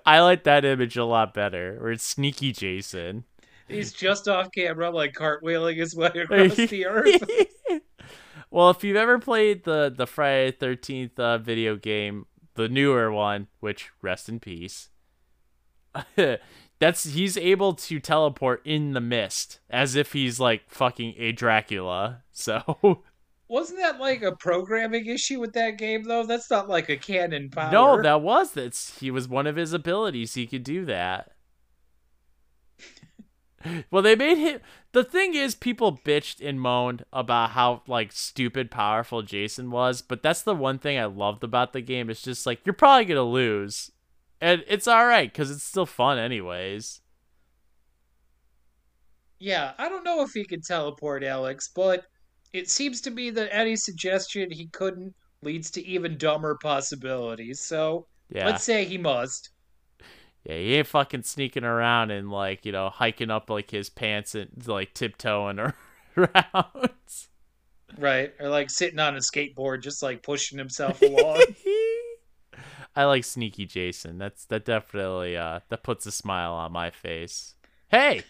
I like that image a lot better, where it's sneaky Jason. He's just off camera, like cartwheeling his way across the earth. well, if you've ever played the the Friday Thirteenth uh, video game, the newer one, which rest in peace, that's he's able to teleport in the mist as if he's like fucking a Dracula. So wasn't that like a programming issue with that game though? That's not like a canon power. No, that was that's he was one of his abilities. He could do that. well, they made him. The thing is, people bitched and moaned about how like stupid powerful Jason was, but that's the one thing I loved about the game. It's just like you're probably gonna lose, and it's all right because it's still fun anyways. Yeah, I don't know if he can teleport, Alex, but it seems to me that any suggestion he couldn't leads to even dumber possibilities. So Yeah, let's say he must. yeah, he ain't fucking sneaking around and like you know hiking up like his pants and like tiptoeing around. Right. Or like sitting on a skateboard, just like pushing himself along. I like sneaky Jason. That's that definitely uh that puts a smile on my face. Hey.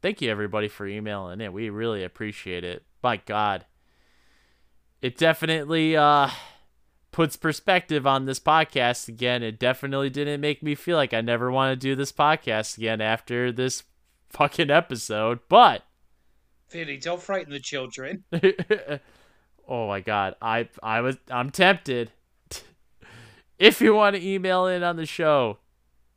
Thank you everybody for emailing in. We really appreciate it. My god. It definitely uh puts perspective on this podcast again. It definitely didn't make me feel like I never want to do this podcast again after this fucking episode, but Vinny, don't frighten the children. oh my god, I I was I'm tempted. If you want to email in on the show,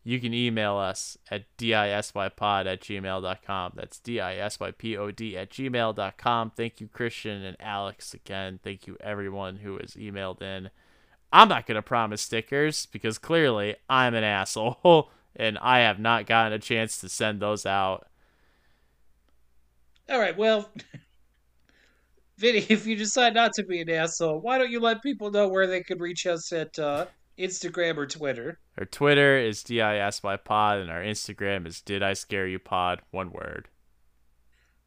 you can email us at disypod at gmail.com. That's disypod at gmail.com. Thank you, Christian and Alex, again. Thank you, everyone who has emailed in. I'm not going to promise stickers because clearly I'm an asshole and I have not gotten a chance to send those out. All right, well, Vinny, if you decide not to be an asshole, why don't you let people know where they could reach us at uh, Instagram or Twitter? Our Twitter is DISYPod and our Instagram is Did I Scare You Pod, one word.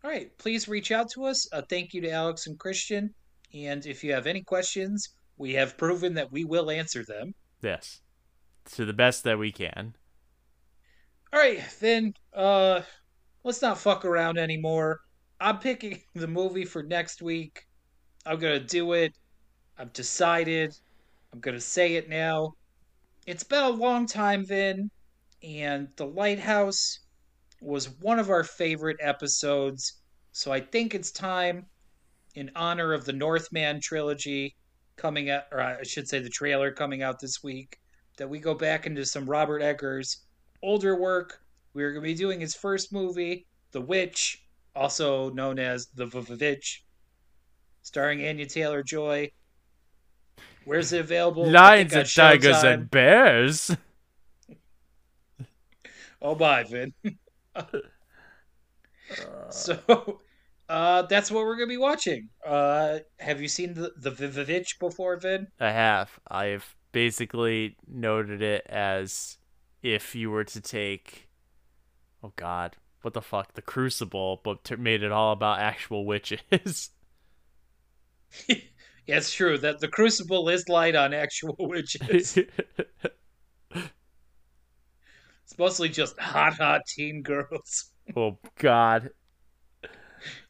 All right, please reach out to us. Uh, thank you to Alex and Christian. And if you have any questions, we have proven that we will answer them. Yes. To the best that we can. All right, then, uh, let's not fuck around anymore. I'm picking the movie for next week. I'm gonna do it. I've decided. I'm gonna say it now. It's been a long time, Vin, and The Lighthouse was one of our favorite episodes. So I think it's time, in honor of the Northman trilogy coming out, or I should say the trailer coming out this week, that we go back into some Robert Eggers older work. We're going to be doing his first movie, The Witch, also known as The Vivitch, starring Anya Taylor Joy. Where's it available? Lions and tigers Showtime. and bears. Oh my, Vin. so, uh, that's what we're gonna be watching. Uh, have you seen the the Vivitch before, Vin? I have. I've basically noted it as if you were to take, oh God, what the fuck, the Crucible, but made it all about actual witches. Yeah, it's true that the Crucible is light on actual witches. it's mostly just hot, hot teen girls. oh God.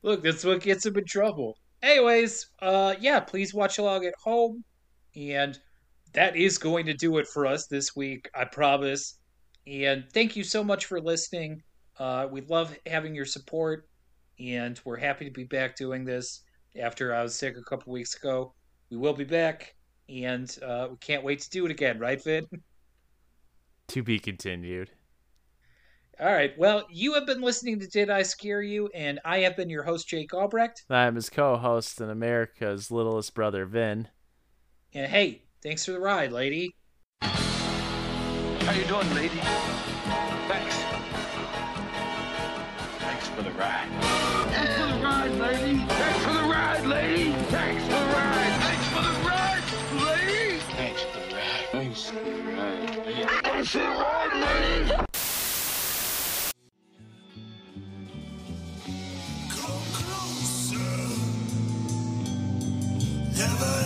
Look, that's what gets them in trouble. Anyways, uh, yeah, please watch along at home, and that is going to do it for us this week. I promise. And thank you so much for listening. Uh, we love having your support, and we're happy to be back doing this after I was sick a couple weeks ago. We will be back, and uh, we can't wait to do it again, right, Vin? To be continued. All right. Well, you have been listening to Did I Scare You? And I have been your host, Jake Albrecht. I'm his co-host and America's littlest brother, Vin. And hey, thanks for the ride, lady. How you doing, lady? Thanks. Thanks for the ride. Thanks for the ride, lady. Come closer. Never